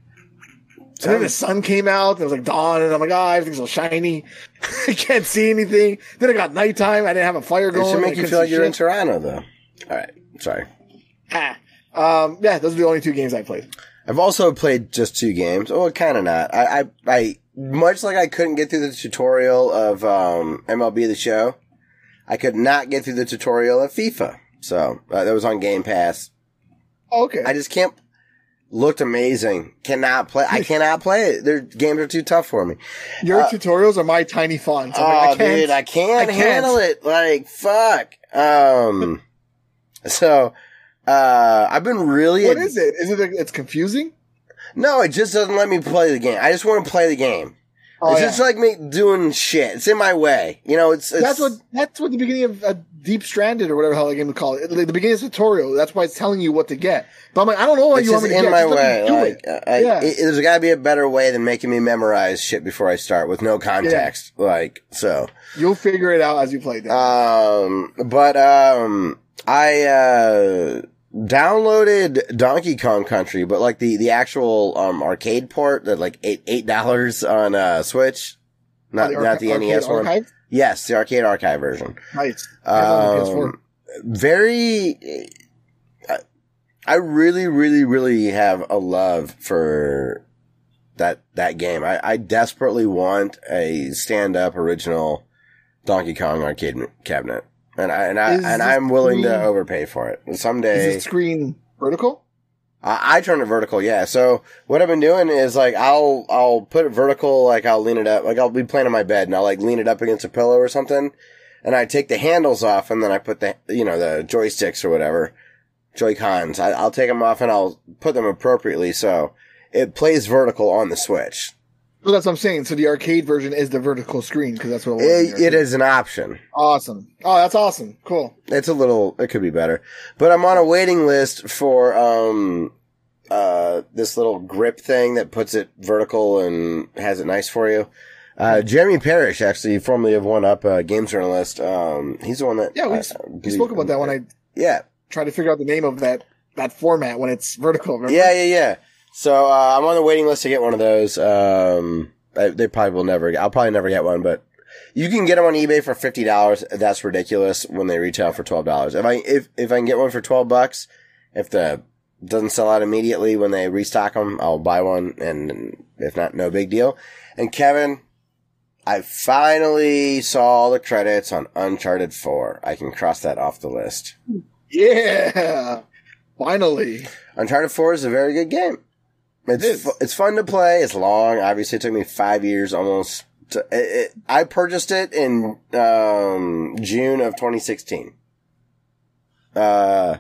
And then the sun came out, and it was like dawn, and I'm like, oh, everything's so shiny. I can't see anything. Then it got nighttime. I didn't have a fire going. It should make you feel like you're in. Toronto, though. All right. Sorry. Ah. Um, yeah, those are the only two games I played. I've also played just two games. Oh, kind of not. I, I, I, much like I couldn't get through the tutorial of um, MLB The Show, I could not get through the tutorial of FIFA. So uh, that was on Game Pass. Okay. I just can't. Looked amazing. Cannot play. I cannot play it. Their games are too tough for me. Your tutorials are my tiny fonts. I'm Oh, like, I can't, dude, I can't, I can't. handle it. Like, fuck. Um, so, uh, I've been really. What is it? Is it? It's confusing. No, it just doesn't let me play the game. I just want to play the game. Oh, it's yeah. just like me doing shit. It's in my way. You know, it's, it's that's what that's what the beginning of uh, Deep Stranded or whatever the hell the game would call it. The the beginning of the tutorial. That's why it's telling you what to get. But I'm like, I don't know what you want me to in get. my Just way. do Like, it. I, Yeah. it, there's got to be a better way than making me memorize shit before I start with no context. Like, so. You'll figure it out as you play. That. Um, but um, I uh downloaded Donkey Kong Country, but like the the actual um arcade port that like eight eight dollars on uh Switch, not The not the NES one. archive? Yes, the arcade archive version. Nice. I have it on the PS4. Um, very. I, I really, really, really have a love for that that game. I, I desperately want a stand up original Donkey Kong arcade cabinet, and I and I is and I'm willing to overpay for it. someday. the screen vertical? I, I turn it vertical, yeah. So what I've been doing is like I'll I'll put it vertical, like I'll lean it up, like I'll be playing on my bed and I'll like lean it up against a pillow or something, and I take the handles off and then I put the you know the joysticks or whatever, Joy Cons. I'll take them off and I'll put them appropriately so it plays vertical on the Switch. Well, that's what I'm saying. So the arcade version is the vertical screen because that's what it. It, it an option. awesome. Oh, that's awesome. Cool. It's a little, it could be better. But I'm on a waiting list for, um, uh, this little grip thing that puts it vertical and has it nice for you. Uh, Jeremy Parrish, actually, formerly of One Up, uh, game journalist, um, he's the one that. Yeah, we, I we spoke about that when I Yeah. tried to figure out the name of that that format when it's vertical. Remember? Yeah, yeah, yeah. So, uh, I'm on the waiting list to get one of those. Um, I, they probably will never, I'll probably never get one, but you can get them on eBay for $50. That's ridiculous when they retail for $12. If I, if, if I can get one for 12 bucks, if the doesn't sell out immediately when they restock them, I'll buy one. And if not, no big deal. And Kevin, I finally saw the credits on Uncharted 4. I can cross that off the list. Yeah. Finally. Uncharted 4 is a very good game. It's It fu- it's fun to play. It's long. Obviously, it took me five years almost. To, it, it, I purchased it in um, June of 2016. Uh,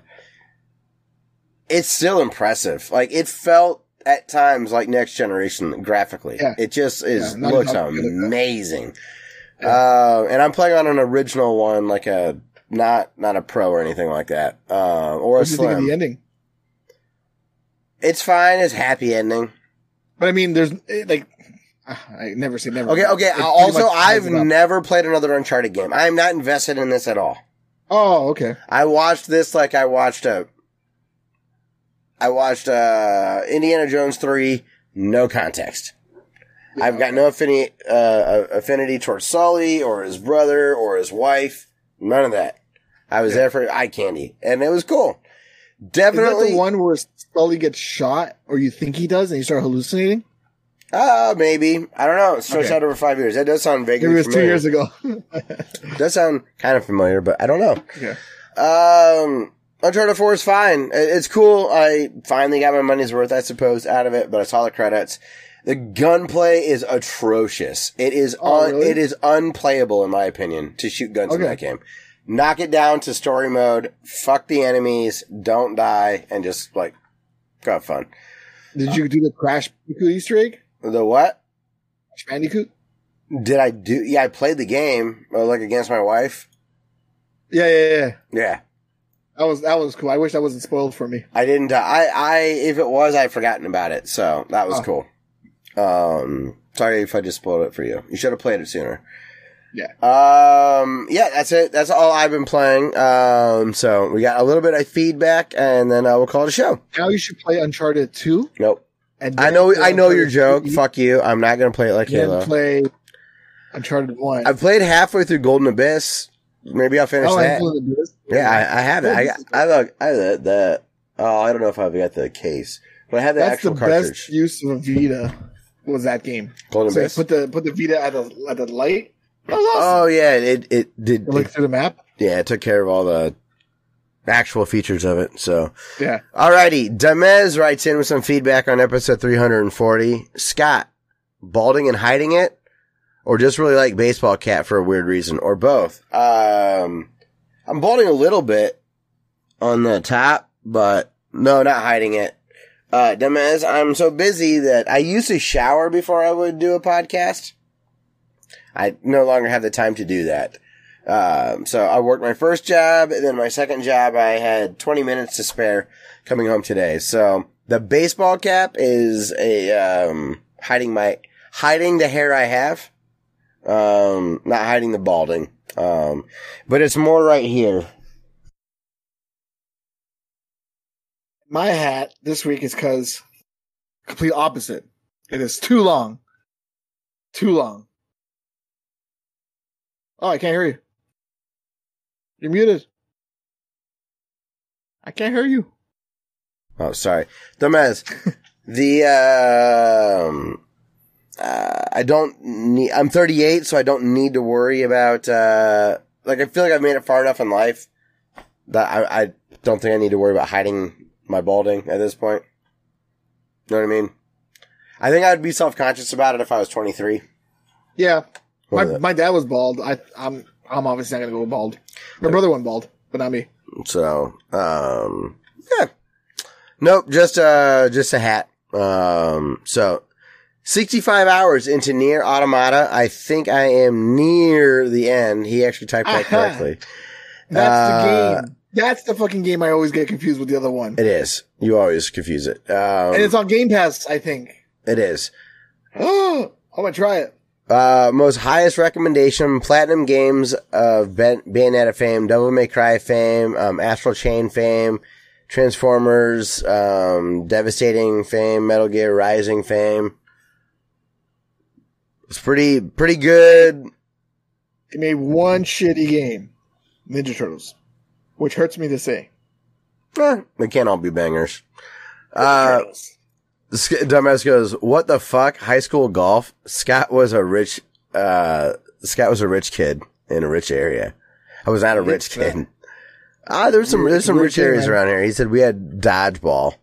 it's still impressive. Like it felt at times like next generation graphically. Yeah. It just is Yeah, looks enough good at that. amazing. Uh, and I'm playing on an original one, like a not not a pro or anything like that, uh, or a What do you think of slim. the ending? It's fine. It's happy ending. But I mean, there's eh, like, ah, I never say never. Okay, okay. It Also, I've it never played another Uncharted game. I am not invested in this at all. Oh, okay. I watched this like I watched a. I watched uh Indiana Jones three. No context. I've got no affinity uh, affinity towards Sully or his brother or his wife. None of that. I was there for eye candy, and it was cool. Is that Definitely. the one where Sully gets shot, or you think he does, and you start hallucinating? Uh, maybe. I don't know. It stretched Okay. out over five years. That does sound vaguely Maybe it was two years ago. does sound kind of familiar, but I don't know. yeah. Um, Uncharted 4 is fine. It's cool. I finally got my money's worth, I suppose, out of it, but I saw the credits. The gunplay is atrocious. It is Oh, un- really? it is unplayable in my opinion to shoot guns in that game. Knock it down to story mode, fuck the enemies, don't die, and just like go have fun. Did you do the Crash Bandicoot Easter egg? The what? Crash Bandicoot? Did I do? Yeah, I played the game, uh, like against my wife. Yeah, yeah, yeah. Yeah. That was that was cool. I wish that wasn't spoiled for me. I didn't. I, I, if it was, I'd forgotten about it. So that was Oh. cool. Um, sorry if I just spoiled it for you. You should have played it sooner. Yeah. Um, yeah, that's it. That's all I've been playing. Um, so we got a little bit of feedback and then uh, we'll call it a show. Now you should play Uncharted Two. Nope. And I know, I know your joke. 3, Fuck you. I'm not going to play it like Then Halo. play Uncharted One. I've played halfway through Golden Abyss. Maybe I'll finish oh, that. included. Yeah, I, I have it. I got, I look, I that, that. Oh, I don't know if I've got the case, but I have the That's the actual cartridge. best use of a Vita. Was that game? Golden So Abyss. put the put the Vita at the at the light. That was awesome. Oh yeah, it it did. Look through the map. yeah, it took care of all the actual features of it. So, Yeah. alrighty, Demez writes in with some feedback on episode 340. Scott, balding and hiding it, or just really like baseball cat for a weird reason, or both. Um, I'm balding a little bit on the top, but no, not hiding it. Uh, Demez, I'm so busy that I used to shower before I would do a podcast. I no longer have the time to do that. Um, so I worked my first job, and then my second job, I had 20 minutes to spare coming home today. So the baseball cap is a, um, hiding my, hiding the hair I have. Um, not hiding the balding. Um, but it's more right here. My hat this week is because complete opposite. It is too long. Too long. Oh, I can't hear you. You're muted. I can't hear you. Oh, sorry. Dumbass. the, um, uh, I don't need, I'm 38, so I don't need to worry about, uh, like, I feel like I've made it far enough in life that I, I don't think I need to worry about hiding my balding at this point. You know what I mean? I think I'd be self-conscious about it if I was 23. Yeah. My my dad was bald. I I'm I'm obviously not gonna go bald. My brother went bald, but not me. So, um, yeah. Nope, just, uh, just a hat. Um, so 65 hours into NieR Automata. I think I am near the end. He actually typed that Aha. correctly. That's Uh, the game. That's the fucking game I always get confused with the other one. It is. You always confuse it. Um, and it's on Game Pass, I think. it is. Oh, I'm gonna try it. Uh, most highest recommendation, Platinum Games of ben- Bayonetta fame, Devil May Cry fame, um, Astral Chain fame, Transformers, um, Devastating fame, Metal Gear Rising fame. It's pretty, pretty good. They made one shitty game, Ninja Turtles, which hurts me to say. Eh, they can't all be bangers. Uh, Dumbass goes, what the fuck? High school golf? Scott was a rich, uh, Scott was a rich kid in a rich area. I was not a rich kid. Ah, there's some there's some Rich areas around here. He said we had dodgeball,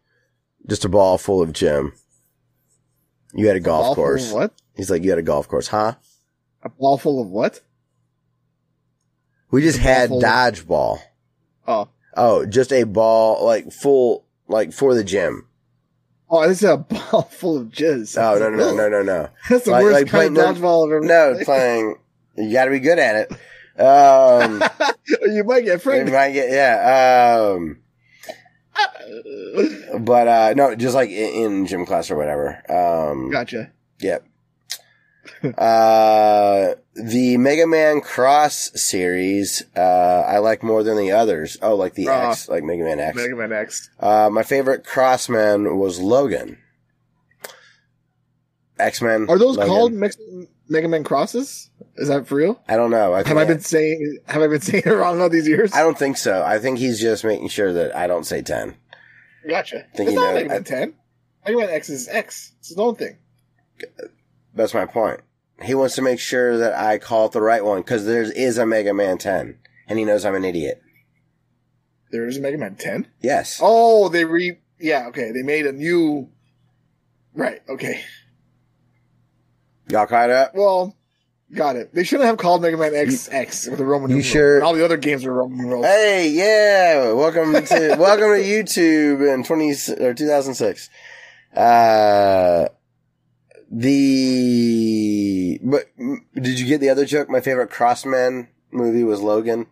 just a ball full of gym. You had a golf Ball full of course. What? He's like, you had a golf course, huh? A ball full of what? We just had full of- dodgeball. Oh. Oh, just a ball like full like for the gym. Oh, this is a ball full of jizz. Oh no no no no no no. That's the Like- worst like kind of dodgeball I've ever No, played. playing. You got to be good at it. Um, you might get you might get yeah. Um, but uh, no, just like in, in gym class or whatever. Um, gotcha. Yep. Uh, the Mega Man Cross series, uh, I like more than the others. Oh, like the Uh, X, like Mega Man X. Mega Man X. Uh, my favorite Crossman was Logan. X Men. Are those called Mex- Mega Man crosses? Is that for real? I don't know. I Have I been saying Have I been saying it wrong all these years? I don't think so. I think he's just making sure that I don't say ten. Gotcha. Think it's you not know- Mega Man I- 10. Mega Man X is X. It's his own thing. That's my point. He wants to make sure that I call it the right one because there is a Mega Man ten, and he knows I'm an idiot. There is a Mega Man 10. Yes. Oh, they re. Yeah, okay. They made a new. Right. Okay. Y'all caught up? Well, got it. They shouldn't have called Mega Man X X with a Roman you numeral. sure- And all the other games were Roman numerals. Hey, yeah. Welcome to welcome to YouTube in twenty or two thousand six. Uh, the but did you get the other joke? My favorite Crossman movie was Logan.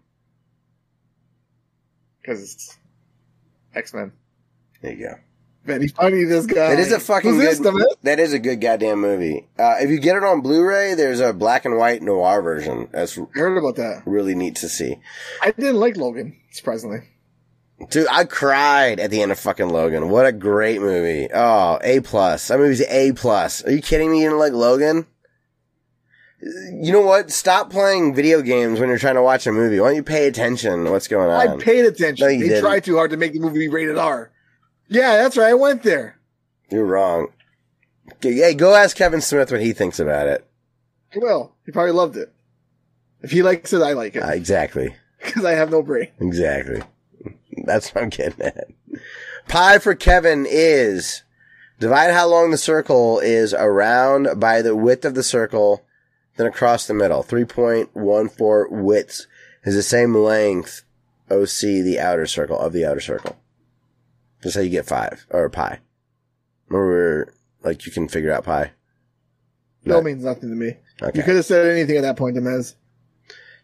Because it's X Men. There you go. Very funny, this guy. It is a fucking good. that is a good goddamn movie. Uh, if you get it on Blu-ray, there's a black and white noir version. That's I heard about that. really neat to see. I didn't like Logan, surprisingly. Dude, I cried at the end of fucking Logan. What a great movie. Oh, A plus. That movie's A plus. Are you kidding me? You didn't like Logan? You know what? Stop playing video games when you're trying to watch a movie. Why don't you pay attention to what's going on? I paid attention. No, you they didn't. tried too hard to make the movie be rated R. Yeah, that's right. I went there. You're wrong. Hey, go ask Kevin Smith what he thinks about it. Well, he probably loved it. If he likes it, I like it Uh, exactly. because I have no brain. Exactly. That's what I'm getting at. Pi for Kevin is divide how long the circle is around by the width of the circle, then across the middle. 3.14 widths is the same length OC the outer circle of the outer circle. That's how you get five or pi. Remember, like you can figure out pi. No means nothing to me. Okay. You could have said anything at that point, Demez.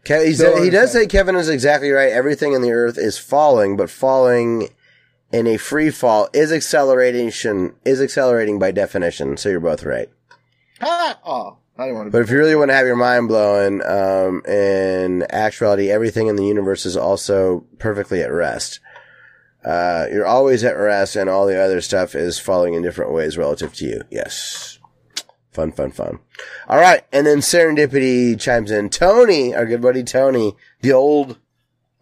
Ke- he, said, he does say. Kevin is exactly right. Everything in the earth is falling, but falling in a free fall is acceleration is accelerating by definition. So you're both right. Ah! Oh, I didn't want to. But if you really want to have your mind blown, um, in actuality, everything in the universe is also perfectly at rest. Uh, you're always at rest, and all the other stuff is falling in different ways relative to you. Yes. Fun, fun, fun. All right. And then Serendipity chimes in. Tony, our good buddy Tony, the old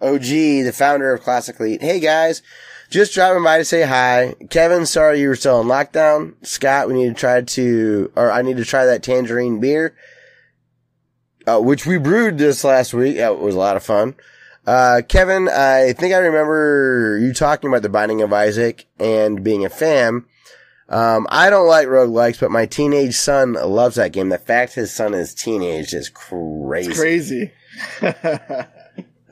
OG, the founder of Classic Elite. Hey guys, just dropping by to say hi. Kevin, sorry you were still in lockdown. Scott, we need to try to, or I need to try that tangerine beer, uh, which we brewed this last week. It was a lot of fun. Uh, Kevin, I think I remember you talking about the Binding of Isaac and being a fan. Um, I don't like roguelikes, but my teenage son loves that game. The fact his son is teenage is crazy. It's crazy.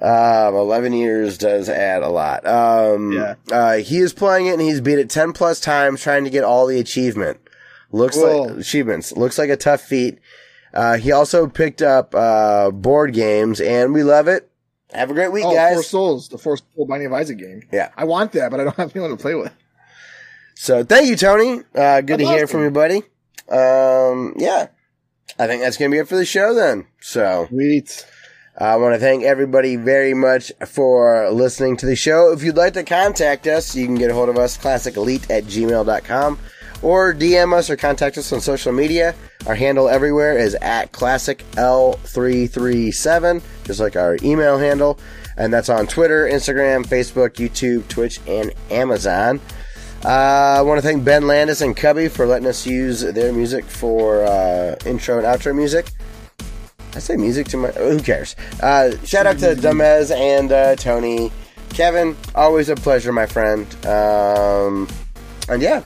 Um, 11 years does add a lot. Um, Yeah. uh, he is playing it and he's beat it 10 plus times trying to get all the achievement. Looks Whoa. like achievements. Looks like a tough feat. Uh, he also picked up, uh, board games and we love it. Have a great week, oh, guys. Four Souls, the Four Soul Binding of Isaac game. Yeah. I want that, but I don't have anyone to play with. So thank you, Tony. Uh, good That's to hear from you, buddy. Um, yeah. I think that's going to be it for the show then. So. Sweet. I want to thank everybody very much for listening to the show. If you'd like to contact us, you can get a hold of us, classicelite at gmail.com, or DM us or contact us on social media. Our handle everywhere is at classicl337, just like our email handle. And that's on Twitter, Instagram, Facebook, YouTube, Twitch, and Amazon. Uh, I want to thank Ben Landis and Cubby for letting us use their music for uh, intro and outro music. I say music to my. Who cares? Uh, shout out to Dumez and uh, Tony, Kevin. Always a pleasure, my friend. Um, and yeah,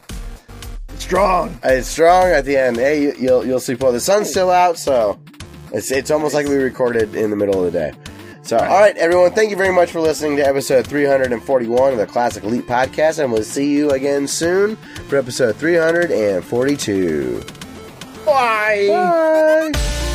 It's Strong. it's strong at the end. Hey, you, you'll you'll sleep well. The sun's still out, so it's it's almost like we recorded in the middle of the day. So, all right, everyone, thank you very much for listening to episode 341 of the Classic Elite Podcast, and we'll see you again soon for episode 342. Bye. Bye.